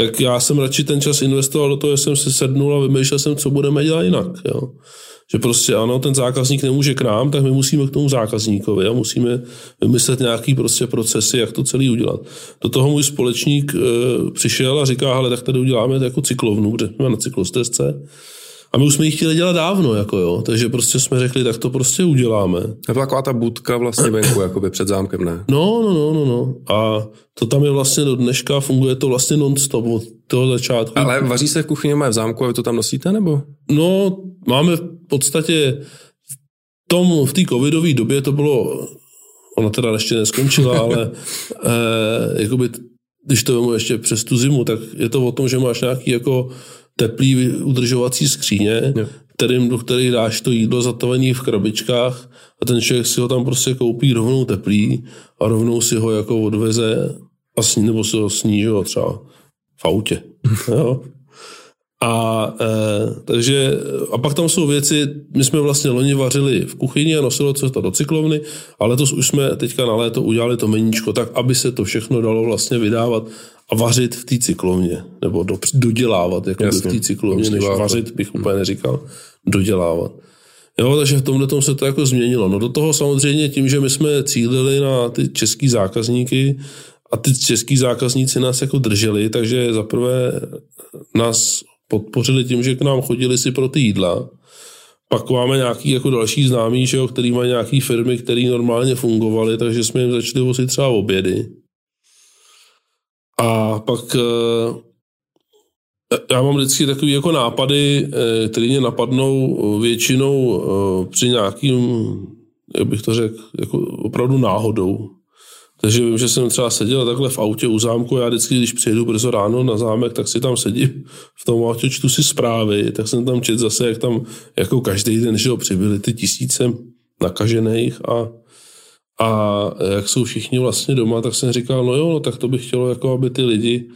Tak já jsem radši ten čas investoval do toho, že jsem si sednul a vymýšlel jsem, co budeme dělat jinak, jo. Že prostě ano, ten zákazník nemůže k nám, tak my musíme k tomu zákazníkovi a musíme vymyslet nějaký prostě procesy, jak to celý udělat. Do toho můj společník e, přišel a říká, ale tak tady uděláme jako cyklovnu, kde jsme na cyklostezce a my už jsme ji chtěli dělat dávno, jako jo. Takže prostě jsme řekli, tak to prostě uděláme. A to taková ta budka vlastně venku, jakoby před zámkem, ne? No, no, no, no, no. A to tam je vlastně do dneška, funguje to vlastně non-stop od toho začátku. Ale vaří se v kuchyni, má v zámku a vy to tam nosíte, nebo? No, máme v podstatě v tom, v té covidové době to bylo, ona teda ještě neskončila, ale eh, jakoby, když to vemu ještě přes tu zimu, tak je to o tom, že máš nějaký jako teplý udržovací skříně, jo. kterým, do kterých dáš to jídlo zatavené v krabičkách a ten člověk si ho tam prostě koupí rovnou teplý a rovnou si ho jako odveze a sní, nebo si ho sníží třeba v autě. jo? A, e, takže, a pak tam jsou věci, my jsme vlastně loni vařili v kuchyni a nosilo se to do cyklovny, ale to už jsme teďka na léto udělali to meníčko tak, aby se to všechno dalo vlastně vydávat a vařit v té cyklovně, nebo do, dodělávat jako v té cyklovně, než vařit bych úplně neříkal, dodělávat. Jo, takže v tomhle tom se to jako změnilo. No do toho samozřejmě tím, že my jsme cílili na ty český zákazníky a ty český zákazníci nás jako drželi, takže zaprvé nás podpořili tím, že k nám chodili si pro ty jídla. Pak máme nějaký jako další známí, že jo, který mají nějaký firmy, které normálně fungovaly, takže jsme jim začali vozit třeba obědy. A pak eh, já mám vždycky takové jako nápady, eh, které mě napadnou většinou eh, při nějakým, jak bych to řekl, jako opravdu náhodou. Takže vím, že jsem třeba seděl takhle v autě u zámku, já vždycky, když přijedu brzo ráno na zámek, tak si tam sedím v tom autě, čtu si zprávy, tak jsem tam čet zase, jak tam jako každý den, že přibyly ty tisíce nakažených a, a jak jsou všichni vlastně doma, tak jsem říkal, no jo, no tak to bych chtělo, jako aby ty lidi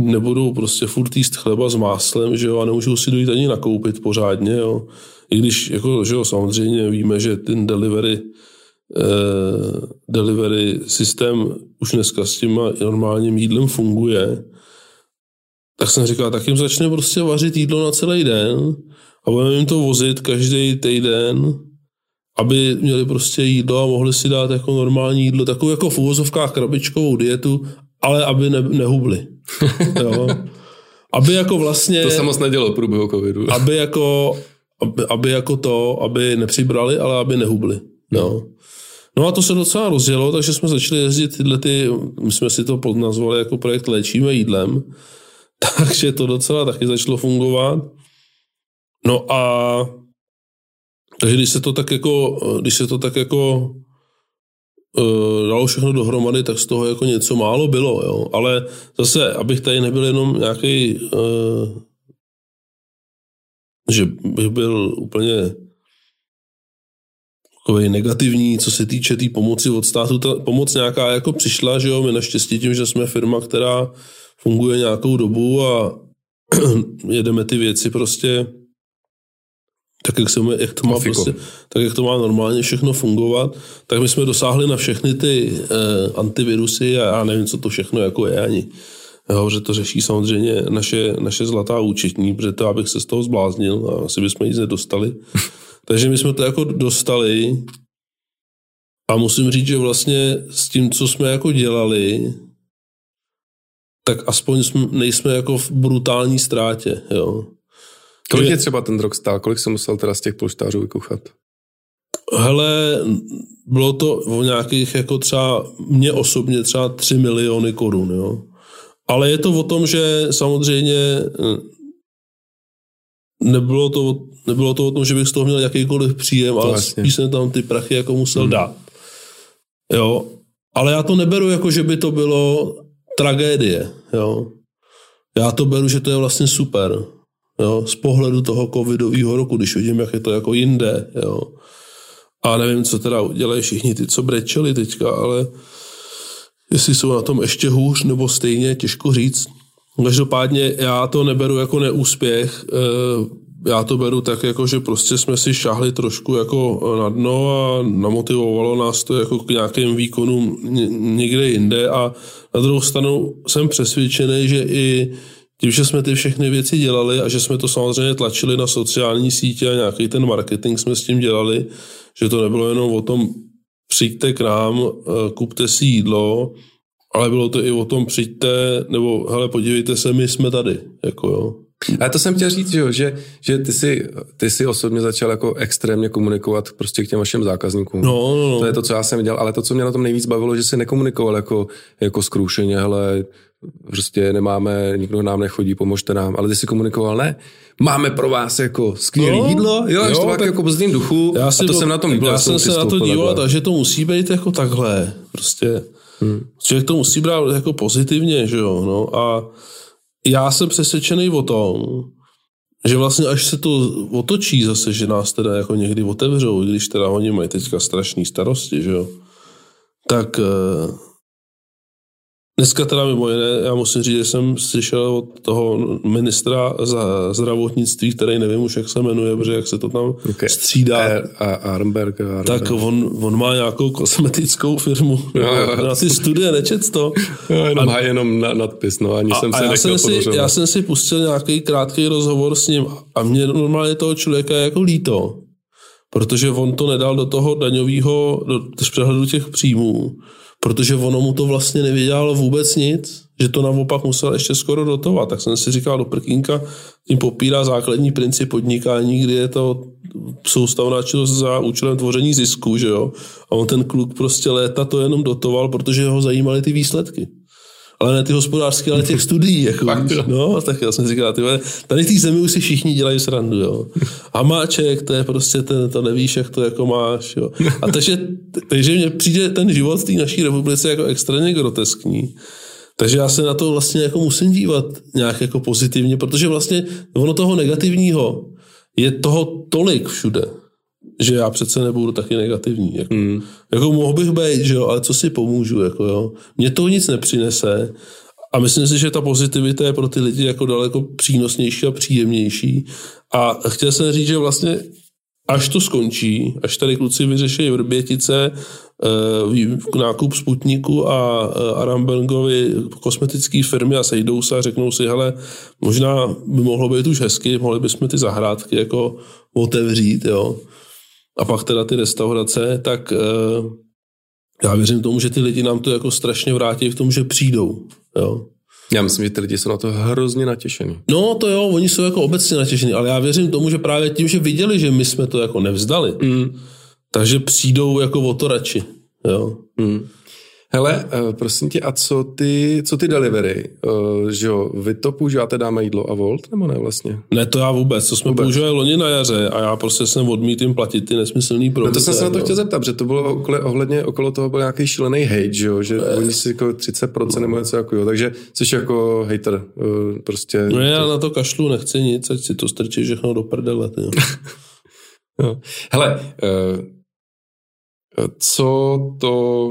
nebudou prostě furt jíst chleba s máslem, že jo, a nemůžou si dojít ani nakoupit pořádně, jo. I když, jako, že jo, samozřejmě víme, že ten delivery delivery systém už dneska s tím normálním jídlem funguje, tak jsem říkal, tak jim začne prostě vařit jídlo na celý den a budeme jim to vozit každý týden, aby měli prostě jídlo a mohli si dát jako normální jídlo, takovou jako v uvozovkách krabičkovou dietu, ale aby ne, nehubli. jo. Aby jako vlastně... To se moc nedělo v průběhu covidu. Aby jako, aby, aby jako to, aby nepřibrali, ale aby nehubli. No. No a to se docela rozjelo, takže jsme začali jezdit tyhle ty, my jsme si to podnazvali jako projekt Léčíme jídlem, takže to docela taky začalo fungovat. No a takže když se to tak jako, když se to tak jako uh, dalo všechno dohromady, tak z toho jako něco málo bylo, jo. Ale zase, abych tady nebyl jenom nějaký, uh, že bych byl úplně takový negativní, co se týče té tý pomoci od státu. Ta pomoc nějaká jako přišla, že jo, my naštěstí tím, že jsme firma, která funguje nějakou dobu a jedeme ty věci prostě tak jak, se, jak to má prostě, tak jak to má normálně všechno fungovat, tak my jsme dosáhli na všechny ty eh, antivirusy a já nevím, co to všechno jako je ani. Jo, že to řeší samozřejmě naše, naše zlatá účetní, protože to, abych se z toho zbláznil a asi bychom nic nedostali. Takže my jsme to jako dostali a musím říct, že vlastně s tím, co jsme jako dělali, tak aspoň jsme, nejsme jako v brutální ztrátě, jo. Kolik je třeba ten rok stál? Kolik jsem musel teda z těch polštářů vykuchat? Hele, bylo to o nějakých jako třeba, mě osobně třeba 3 miliony korun, jo. Ale je to o tom, že samozřejmě nebylo to, nebylo to o tom, že bych z toho měl jakýkoliv příjem, ale vlastně. spíš jsem tam ty prachy jako musel hmm. dát. Jo, ale já to neberu jako, že by to bylo tragédie, jo. Já to beru, že to je vlastně super, jo, z pohledu toho covidového roku, když vidím, jak je to jako jinde. Jo. A nevím, co teda udělají všichni ty, co brečeli teďka, ale jestli jsou na tom ještě hůř nebo stejně, těžko říct. Každopádně já to neberu jako neúspěch, eh, já to beru tak, jako, že prostě jsme si šahli trošku jako na dno a namotivovalo nás to jako k nějakým výkonům někde jinde a na druhou stranu jsem přesvědčený, že i tím, že jsme ty všechny věci dělali a že jsme to samozřejmě tlačili na sociální sítě a nějaký ten marketing jsme s tím dělali, že to nebylo jenom o tom přijďte k nám, eh, kupte si jídlo, ale bylo to i o tom přijďte, nebo hele, podívejte se, my jsme tady. Jako jo. Ale to jsem chtěl říct, že, že, že ty, jsi, ty jsi osobně začal jako extrémně komunikovat prostě k těm vašim zákazníkům. No, no, no. To je to, co já jsem viděl, ale to, co mě na tom nejvíc bavilo, že jsi nekomunikoval jako, jako skrušeně, hele, prostě nemáme, nikdo nám nechodí, pomožte nám, ale ty jsi komunikoval, ne, máme pro vás jako skvělé no, jídlo, jo, jo to tak jako pozitivním duchu já a to do, jsem na tom líbil. Já jsem se na to díval, takže to musí být jako takhle, prostě. Hmm. Člověk to musí brát jako pozitivně, že jo, no a já jsem přesvědčený o tom, že vlastně až se to otočí zase, že nás teda jako někdy otevřou, když teda oni mají teďka strašný starosti, že jo, tak eh, Dneska teda mimo jiné, já musím říct, že jsem slyšel od toho ministra za zdravotnictví, který nevím už, jak se jmenuje, protože jak se to tam okay. střídá. A, a Armberg, Armberg. Tak on, on má nějakou kosmetickou firmu. Jo, jo. Na ty studie nečet to. Jo, jenom, a, má jenom na, nadpis, no ani a, jsem se a já jsem, si, já jsem si pustil nějaký krátký rozhovor s ním a mě normálně toho člověka je jako líto. Protože on to nedal do toho daňového, do přehledu těch příjmů protože ono mu to vlastně nevědělo vůbec nic, že to naopak musel ještě skoro dotovat. Tak jsem si říkal do prkínka, tím popírá základní princip podnikání, kdy je to soustavná činnost za účelem tvoření zisku, že jo. A on ten kluk prostě léta to jenom dotoval, protože ho zajímaly ty výsledky ale ne ty hospodářské, ale těch studií. Jako, Fakt, no, tak já jsem říkal, ty tady v té zemi už si všichni dělají srandu, jo. Hamáček, to je prostě ten, to nevíš, jak to jako máš, jo. A takže, takže mně přijde ten život v té naší republice jako extrémně groteskní. Takže já se na to vlastně jako musím dívat nějak jako pozitivně, protože vlastně ono toho negativního je toho tolik všude že já přece nebudu taky negativní. Jako, mm. jako mohl bych být, že jo, ale co si pomůžu, jako jo. Mně to nic nepřinese a myslím si, že ta pozitivita je pro ty lidi jako daleko přínosnější a příjemnější. A chtěl jsem říct, že vlastně až to skončí, až tady kluci vyřeší Vrbětice, eh, nákup Sputniku a eh, Arambergovy kosmetické firmy a sejdou se a řeknou si, hele, možná by mohlo být už hezky, mohli bychom ty zahrádky jako otevřít, jo a pak teda ty restaurace, tak uh, já věřím tomu, že ty lidi nám to jako strašně vrátí v tom, že přijdou. Jo. Já myslím, že ty lidi jsou na to hrozně natěšení. No to jo, oni jsou jako obecně natěšení, ale já věřím tomu, že právě tím, že viděli, že my jsme to jako nevzdali, mm. takže přijdou jako o to radši. Jo. Mm. Hele, uh, prosím tě, a co ty, co ty delivery? Uh, že jo, vy to používáte, dáme jídlo a volt, nebo ne vlastně? Ne, to já vůbec, to jsme vůbec. používali loni na jaře a já prostě jsem odmít jim platit ty nesmyslný provize. No to jsem se na to chtěl zeptat, že to bylo okolo, ohledně, okolo toho byl nějaký šílený hate, že jo, že ne. oni si jako 30% nebo něco jako jo, takže jsi jako hater, uh, prostě. No já na to kašlu nechci nic, ať si to strčí všechno do prdele, jo. jo. Hele, co to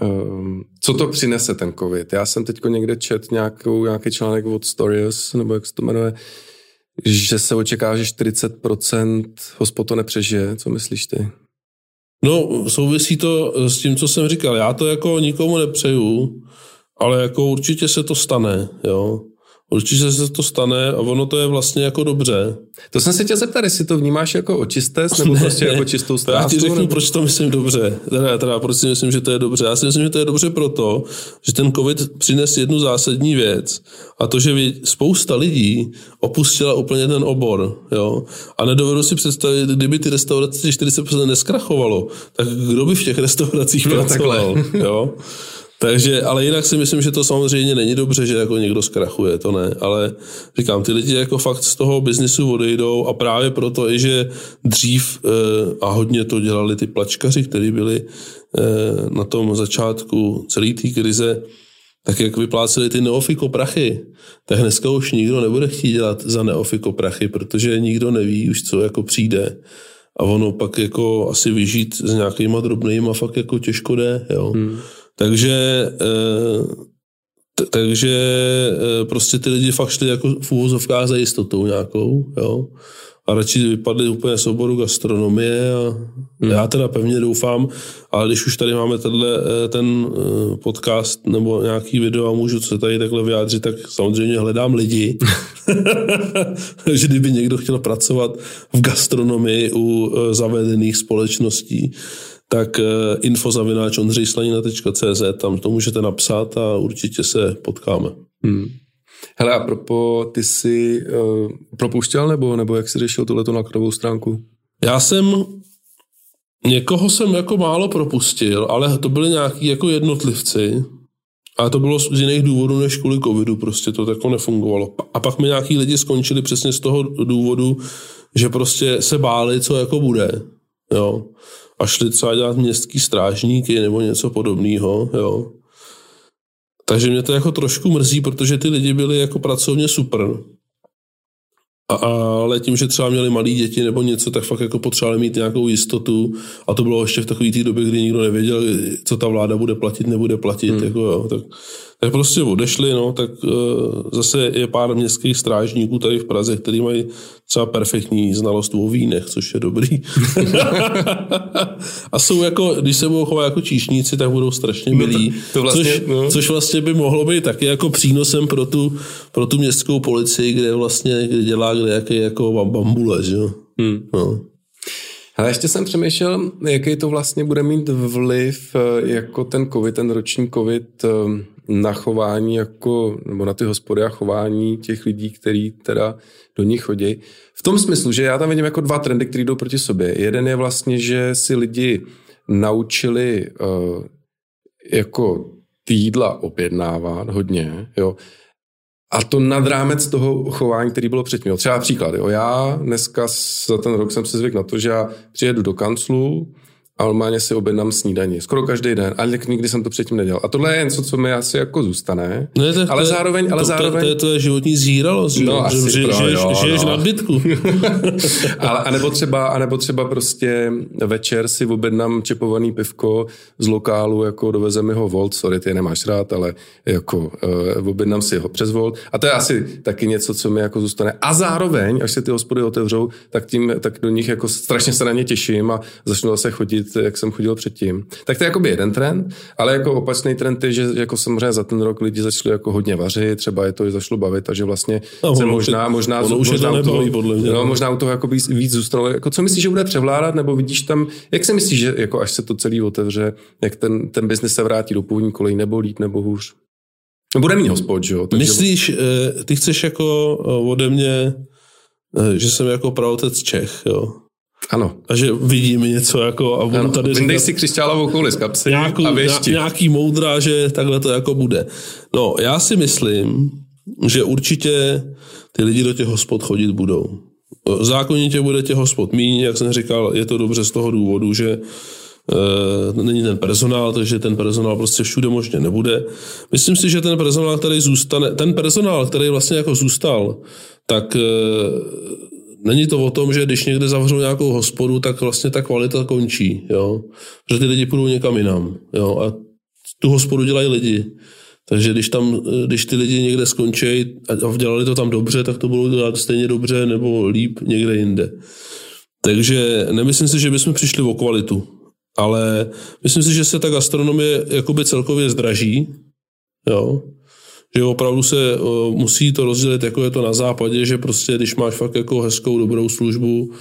Um, co to přinese ten covid? Já jsem teď někde čet nějakou, nějaký článek od Stories, nebo jak se to jmenuje, že se očeká, že 40% hospod to nepřežije. Co myslíš ty? No, souvisí to s tím, co jsem říkal. Já to jako nikomu nepřeju, ale jako určitě se to stane, jo. Určitě se to stane a ono to je vlastně jako dobře. To jsem se tě zeptat, jestli to vnímáš jako očistés nebo ne, prostě jako čistou ztrátu? Já ti řeknu, nebo... proč to myslím dobře. Teda, teda, proč si myslím, že to je dobře. Já si myslím, že to je dobře proto, že ten covid přines jednu zásadní věc a to, že spousta lidí opustila úplně ten obor. Jo? A nedovedu si představit, kdyby ty restaurace 40% neskrachovalo, tak kdo by v těch restauracích no, pracoval? Jo? Takže, ale jinak si myslím, že to samozřejmě není dobře, že jako někdo zkrachuje, to ne, ale říkám, ty lidi jako fakt z toho biznisu odejdou a právě proto i, že dřív eh, a hodně to dělali ty plačkaři, kteří byli eh, na tom začátku celé té krize, tak jak vypláceli ty neofiko prachy, tak dneska už nikdo nebude chtít dělat za neofiko prachy, protože nikdo neví už, co jako přijde. A ono pak jako asi vyžít s nějakýma drobnýma fakt jako těžko jde. Jo. Hmm. Takže eh, takže eh, prostě ty lidi fakt šli jako v úvozovkách za jistotou nějakou. Jo a radši vypadli úplně z oboru gastronomie a hmm. já teda pevně doufám, ale když už tady máme tenhle, eh, ten podcast nebo nějaký video a můžu se tady takhle vyjádřit, tak samozřejmě hledám lidi. že kdyby někdo chtěl pracovat v gastronomii u zavedených společností, tak infozavináč.ondřejslanina.cz, tam to můžete napsat a určitě se potkáme. Hmm. Hele, a propo, ty jsi uh, propouštěl nebo, nebo jak jsi řešil tohleto nákladovou stránku? Já jsem Někoho jsem jako málo propustil, ale to byly nějaký jako jednotlivci. A to bylo z jiných důvodů než kvůli covidu, prostě to jako nefungovalo. A pak mi nějaký lidi skončili přesně z toho důvodu, že prostě se báli, co jako bude. Jo. A šli třeba dělat městský strážníky nebo něco podobného. Jo. Takže mě to jako trošku mrzí, protože ty lidi byli jako pracovně super. A, ale tím, že třeba měli malí děti nebo něco, tak fakt jako potřebovali mít nějakou jistotu a to bylo ještě v takové té době, kdy nikdo nevěděl, co ta vláda bude platit, nebude platit. Hmm. Jako, jo, tak tak prostě odešli, no, tak uh, zase je pár městských strážníků tady v Praze, kteří mají třeba perfektní znalost o vínech, což je dobrý. a jsou jako, když se budou chovat jako číšníci, tak budou strašně no, milí. No, to, to vlastně, což, no. což vlastně by mohlo být taky jako přínosem pro tu, pro tu městskou policii, kde vlastně kde dělá kde jaký jako bambule, že jo. Hmm. No. Ale ještě jsem přemýšlel, jaký to vlastně bude mít vliv eh, jako ten covid, ten roční covid eh, na chování jako, nebo na ty hospody a chování těch lidí, kteří teda do nich chodí. V tom smyslu, že já tam vidím jako dva trendy, které jdou proti sobě. Jeden je vlastně, že si lidi naučili uh, jako ty jídla objednávat hodně, jo. A to nad rámec toho chování, který bylo předtím. Třeba příklad, jo. Já dneska za ten rok jsem si zvyk na to, že já přijedu do kanclu, a normálně si objednám snídaní. Skoro každý den, ale nikdy jsem to předtím nedělal. A tohle je něco, co mi asi jako zůstane. No, tak ale to, zároveň, ale to, zároveň... To, to, je tvoje životní zíralost, no, že, asi že, pro, žiješ, jo, žiješ no. nadbytku. ale, a, nebo třeba, a nebo třeba prostě večer si objednám čepovaný pivko z lokálu, jako doveze mi ho Volt, sorry, ty nemáš rád, ale jako uh, objednám si ho přes Volt. A to je asi taky něco, co mi jako zůstane. A zároveň, až se ty hospody otevřou, tak tím, tak do nich jako strašně se na ně těším a začnu zase chodit jak jsem chodil předtím. Tak to je jakoby jeden trend, ale jako opačný trend je, že jako samozřejmě za ten rok lidi začali jako hodně vařit, třeba je to i zašlo bavit, takže vlastně no, se možná, možná, ono už možná, to nebaví, podle mě. No, možná u toho jako víc zůstalo. Jako co myslíš, že bude převládat, nebo vidíš tam, jak si myslíš, že jako až se to celý otevře, jak ten, ten biznis se vrátí do původní kolejí, nebo líp, nebo hůř? Bude mít hospod, že jo? Takže... Myslíš, eh, ty chceš jako eh, ode mě, eh, že jsem jako pravotec Čech, jo? Ano. A že vidíme něco jako a budu ano. tady říkat... si křišťálovou kouli z kapsy nějakou, a věšti. Nějaký moudra, že takhle to jako bude. No, já si myslím, že určitě ty lidi do těch hospod chodit budou. Zákonitě bude těch hospod míň, jak jsem říkal, je to dobře z toho důvodu, že e, není ten personál, takže ten personál prostě všude možně nebude. Myslím si, že ten personál, který zůstane, ten personál, který vlastně jako zůstal, tak e, není to o tom, že když někde zavřou nějakou hospodu, tak vlastně ta kvalita končí, jo. Že ty lidi půjdou někam jinam, jo. A tu hospodu dělají lidi. Takže když tam, když ty lidi někde skončí a dělali to tam dobře, tak to budou dělat stejně dobře nebo líp někde jinde. Takže nemyslím si, že bychom přišli o kvalitu, ale myslím si, že se ta gastronomie jakoby celkově zdraží, jo že opravdu se musí to rozdělit, jako je to na západě, že prostě když máš fakt jako hezkou, dobrou službu,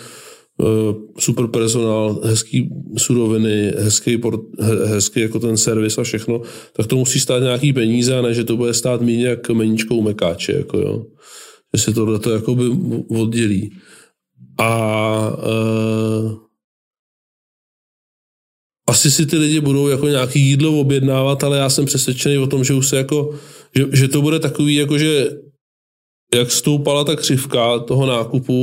super personál, hezký suroviny, hezký, port, hezký jako ten servis a všechno, tak to musí stát nějaký peníze a ne, že to bude stát méně jak meníčkou mekáče, jako jo. Že se tohle to jakoby oddělí. A uh, asi si ty lidi budou jako nějaký jídlo objednávat, ale já jsem přesvědčený o tom, že už se jako, že, že to bude takový jako, že jak stoupala ta křivka toho nákupu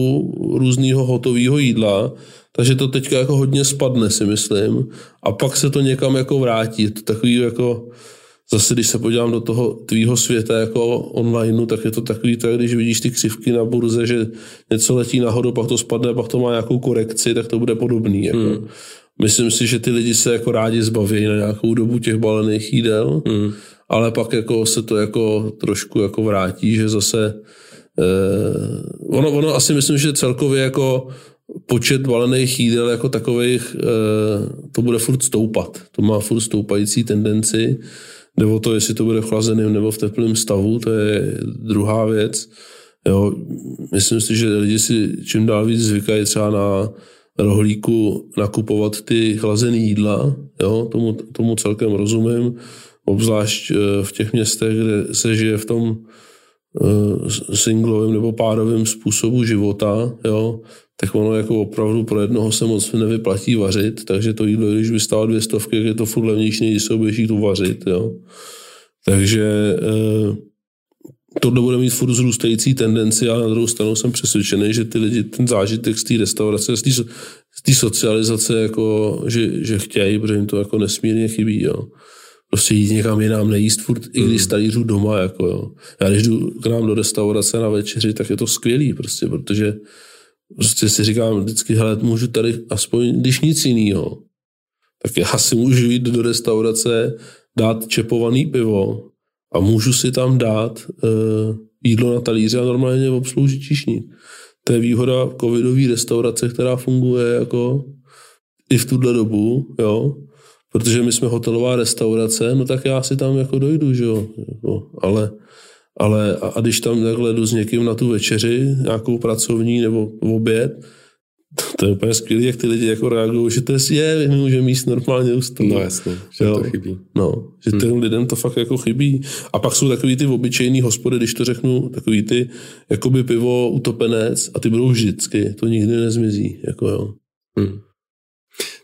různého hotového jídla, takže to teďka jako hodně spadne, si myslím. A pak se to někam jako vrátí. To takový jako zase, když se podívám do toho tvýho světa jako online, tak je to takový, tak když vidíš ty křivky na burze, že něco letí nahoru, pak to spadne, pak to má nějakou korekci, tak to bude podobný. Jako. Hmm. Myslím si, že ty lidi se jako rádi zbaví na nějakou dobu těch balených jídel, hmm. ale pak jako se to jako trošku jako vrátí, že zase eh, ono, ono asi myslím, že celkově jako počet balených jídel jako takových eh, to bude furt stoupat. To má furt stoupající tendenci. Jde o to, jestli to bude v chlazeném nebo v teplém stavu, to je druhá věc. Jo, myslím si, že lidi si čím dál víc zvykají třeba na rohlíku nakupovat ty chlazené jídla, jo, tomu, tomu celkem rozumím, obzvlášť eh, v těch městech, kde se žije v tom eh, singlovém nebo párovém způsobu života, jo, tak ono jako opravdu pro jednoho se moc nevyplatí vařit, takže to jídlo, když by stálo dvě stovky, je to furt levnější, než se oběží tu vařit. Jo. Takže eh, tohle bude mít furt zrůstající tendenci, ale na druhou stranu jsem přesvědčený, že ty lidi ten zážitek z té restaurace, z té socializace, jako, že, že chtějí, protože jim to jako nesmírně chybí. Jo. Prostě jít někam jinam, nejíst furt, mm. i když talířů doma. Jako, jo. Já když jdu k nám do restaurace na večeři, tak je to skvělý, prostě, protože prostě si říkám vždycky, hele, můžu tady aspoň, když nic jiného, tak já si můžu jít do restaurace, dát čepovaný pivo a můžu si tam dát uh, jídlo na talíře a normálně obsloužit čišník. To je výhoda covidové restaurace, která funguje jako i v tuhle dobu, jo. Protože my jsme hotelová restaurace, no tak já si tam jako dojdu, že jo. Jako, ale ale a, a když tam takhle jdu s někým na tu večeři, nějakou pracovní nebo oběd, to, je úplně skvělé, jak ty lidi jako reagují, že to je, my můžeme jíst normálně u stolu. No jasně, že jo. to chybí. No, že hmm. těm lidem to fakt jako chybí. A pak jsou takový ty obyčejný hospody, když to řeknu, takový ty, jakoby pivo utopenec a ty budou vždycky, to nikdy nezmizí. Jako jo. Hmm.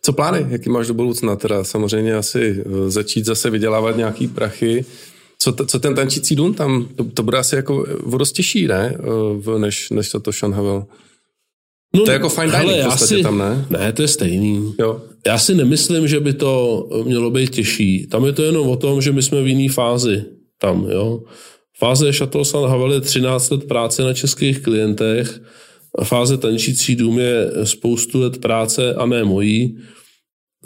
Co plány? Jaký máš do budoucna? Teda samozřejmě asi eh, začít zase vydělávat nějaký prachy, co, t- co ten tančící dům tam, to, to bude asi jako vodostěžší, ne? V, než, než to Sean Havel. No, to je jako fine dining hele, v podstatě si, tam, ne? Ne, to je stejný. Jo. Já si nemyslím, že by to mělo být těžší. Tam je to jenom o tom, že my jsme v jiné fázi tam, jo. Fáze Chateau San Havel je 13 let práce na českých klientech, fáze tančící dům je spoustu let práce a ne mojí,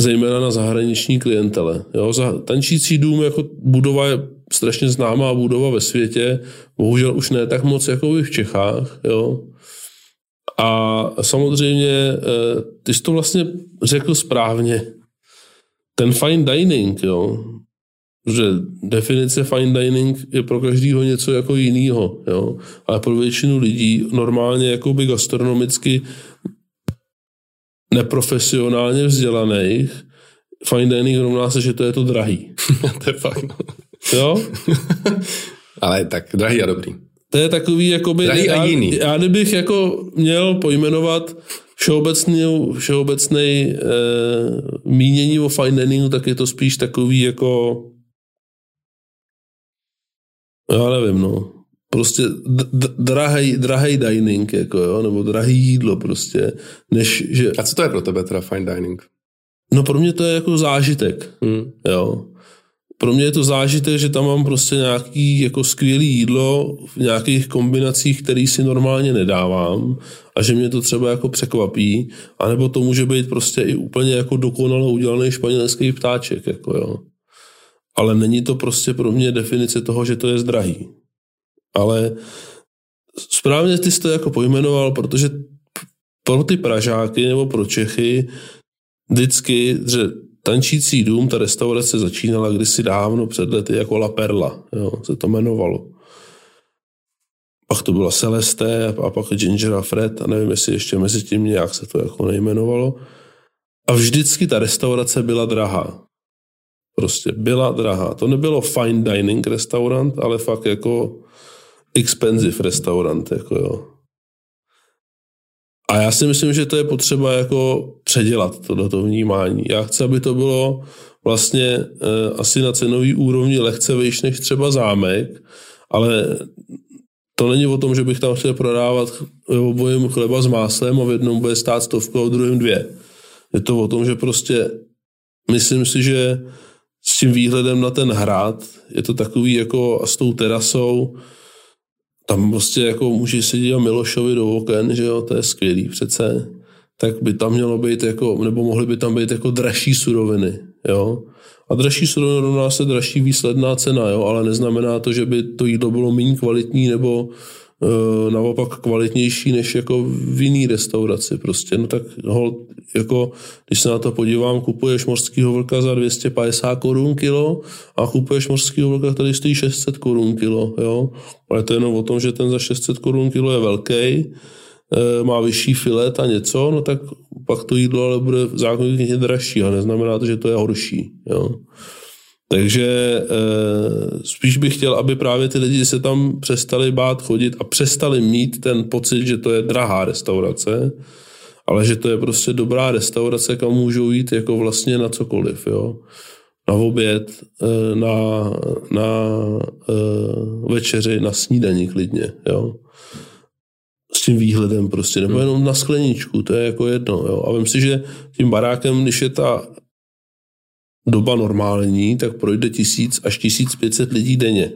zejména na zahraniční klientele. Jo. Tančící dům jako budova je strašně známá budova ve světě, bohužel už ne tak moc jako v Čechách, jo. A samozřejmě, eh, ty jsi to vlastně řekl správně, ten fine dining, jo, že definice fine dining je pro každého něco jako jiného, jo, ale pro většinu lidí normálně jakoby gastronomicky neprofesionálně vzdělaných, fine dining rovná se, že to je to drahý. to je fakt, no. Jo? Ale tak drahý a dobrý. To je takový, jakoby... Drahý a jiný. Já, já kdybych jako měl pojmenovat všeobecný, všeobecný e, mínění o fine diningu, tak je to spíš takový jako... Já nevím, no. Prostě drahý, drahý dining, jako jo, nebo drahý jídlo prostě, než že... A co to je pro tebe teda fine dining? No pro mě to je jako zážitek, hmm. jo pro mě je to zážitek, že tam mám prostě nějaký jako skvělý jídlo v nějakých kombinacích, který si normálně nedávám a že mě to třeba jako překvapí, anebo to může být prostě i úplně jako dokonale udělaný španělský ptáček, jako jo. Ale není to prostě pro mě definice toho, že to je zdrahý. Ale správně ty jsi to jako pojmenoval, protože pro ty Pražáky nebo pro Čechy vždycky, že Tančící dům, ta restaurace začínala kdysi dávno před lety jako La Perla, jo, se to jmenovalo. Pak to byla Celeste a pak Ginger a Fred a nevím, jestli ještě mezi tím nějak se to jako nejmenovalo. A vždycky ta restaurace byla drahá. Prostě byla drahá. To nebylo fine dining restaurant, ale fakt jako expensive restaurant. Jako jo. A já si myslím, že to je potřeba jako předělat tohleto vnímání. Já chci, aby to bylo vlastně e, asi na cenový úrovni lehce vyšší než třeba zámek, ale to není o tom, že bych tam chtěl prodávat obojím chleba s máslem a v jednom bude stát stovku a v druhém dvě. Je to o tom, že prostě myslím si, že s tím výhledem na ten hrad. Je to takový jako s tou terasou, tam prostě jako může se dívat Milošovi do oken, že jo, to je skvělý přece, tak by tam mělo být jako, nebo mohly by tam být jako dražší suroviny, jo. A dražší surovina rovná se dražší výsledná cena, jo, ale neznamená to, že by to jídlo bylo méně kvalitní nebo e, naopak kvalitnější než jako v jiný restauraci prostě. No tak hol, jako, když se na to podívám, kupuješ mořského vlka za 250 korun kilo a kupuješ mořského vlka, který stojí 600 korun kilo, jo. Ale to je jenom o tom, že ten za 600 korun kilo je velký, e, má vyšší filet a něco, no tak pak to jídlo ale bude zákonitě dražší a neznamená to, že to je horší. Jo. Takže e, spíš bych chtěl, aby právě ty lidi se tam přestali bát chodit a přestali mít ten pocit, že to je drahá restaurace, ale že to je prostě dobrá restaurace, kam můžou jít jako vlastně na cokoliv. Jo. Na oběd, e, na, na e, večeři, na snídaní klidně. Jo s tím výhledem prostě, nebo hmm. jenom na skleničku, to je jako jedno. Jo. A vím si, že tím barákem, když je ta doba normální, tak projde tisíc až 1500 lidí denně.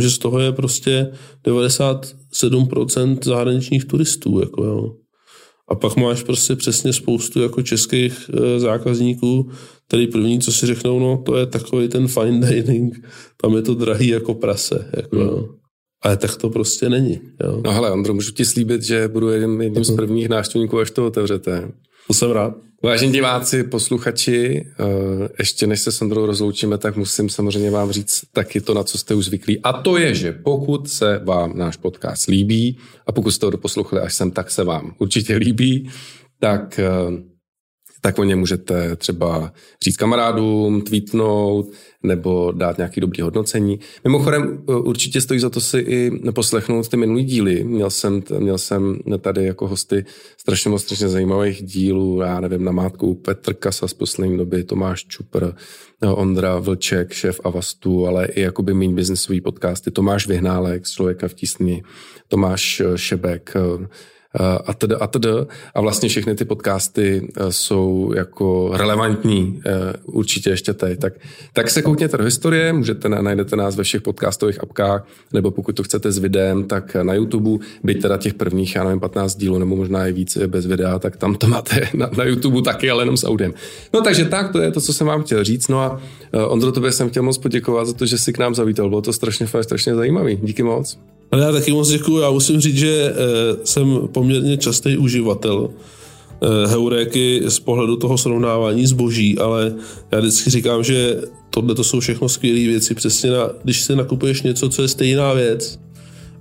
Že z toho je prostě 97% zahraničních turistů. Jako jo. A pak máš prostě přesně spoustu jako českých e, zákazníků, který první, co si řeknou, no to je takový ten fine dining, tam je to drahý jako prase. Jako, hmm. Ale tak to prostě není. Jo. No hele, Ondro, můžu ti slíbit, že budu jedním, jedním z mhm. prvních návštěvníků, až to otevřete. To jsem rád. Vážení diváci, posluchači, eh, ještě než se s Ondrou rozloučíme, tak musím samozřejmě vám říct taky to, na co jste už zvyklí. A to je, že pokud se vám náš podcast líbí a pokud jste ho doposlouchali až sem, tak se vám určitě líbí, tak eh, tak o ně můžete třeba říct kamarádům, tweetnout nebo dát nějaký dobrý hodnocení. Mimochodem e, určitě stojí za to si i poslechnout ty minulý díly. Měl jsem, měl jsem tady jako hosty strašně moc strašně zajímavých dílů, já nevím, na mátku Petr Kasa z poslední doby, Tomáš Čupr, e, Ondra Vlček, šéf Avastu, ale i jakoby méně biznesový podcasty, Tomáš Vyhnálek Člověka v tísni, Tomáš e, Šebek, a td. a td. A vlastně všechny ty podcasty eh, jsou jako relevantní eh, určitě ještě teď. Tak, tak se koukněte do historie, můžete, najdete nás ve všech podcastových apkách, nebo pokud to chcete s videem, tak na YouTube, byť teda těch prvních, já nevím, 15 dílů, nebo možná i víc bez videa, tak tam to máte na, na YouTube taky, ale jenom s audiem. No takže tak, to je to, co jsem vám chtěl říct. No a eh, Ondro, tobě jsem chtěl moc poděkovat za to, že jsi k nám zavítal. Bylo to strašně fajn, strašně zajímavý. Díky moc. Ale já taky moc děkuji. Já musím říct, že e, jsem poměrně častý uživatel e, heuréky z pohledu toho srovnávání zboží, ale já vždycky říkám, že tohle to jsou všechno skvělé věci. Přesně na, když si nakupuješ něco, co je stejná věc,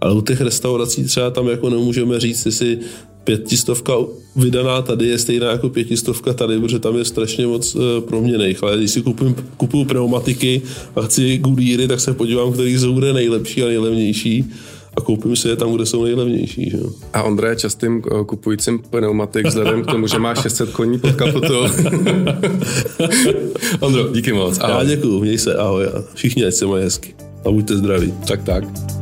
ale u těch restaurací třeba tam jako nemůžeme říct, jestli pětistovka vydaná tady je stejná jako pětistovka tady, protože tam je strašně moc e, proměných. Ale když si kupuju, kupuju pneumatiky a chci gudíry, tak se podívám, který z je nejlepší a nejlevnější a koupím si je tam, kde jsou nejlevnější. Že? A Ondra je častým eh, kupujícím pneumatik vzhledem k tomu, že má 600 koní pod kapotou. Ondro, díky moc. Ahoj. Já děkuju, měj se, ahoj. A všichni ať se mají hezky. A buďte zdraví. Tak, tak.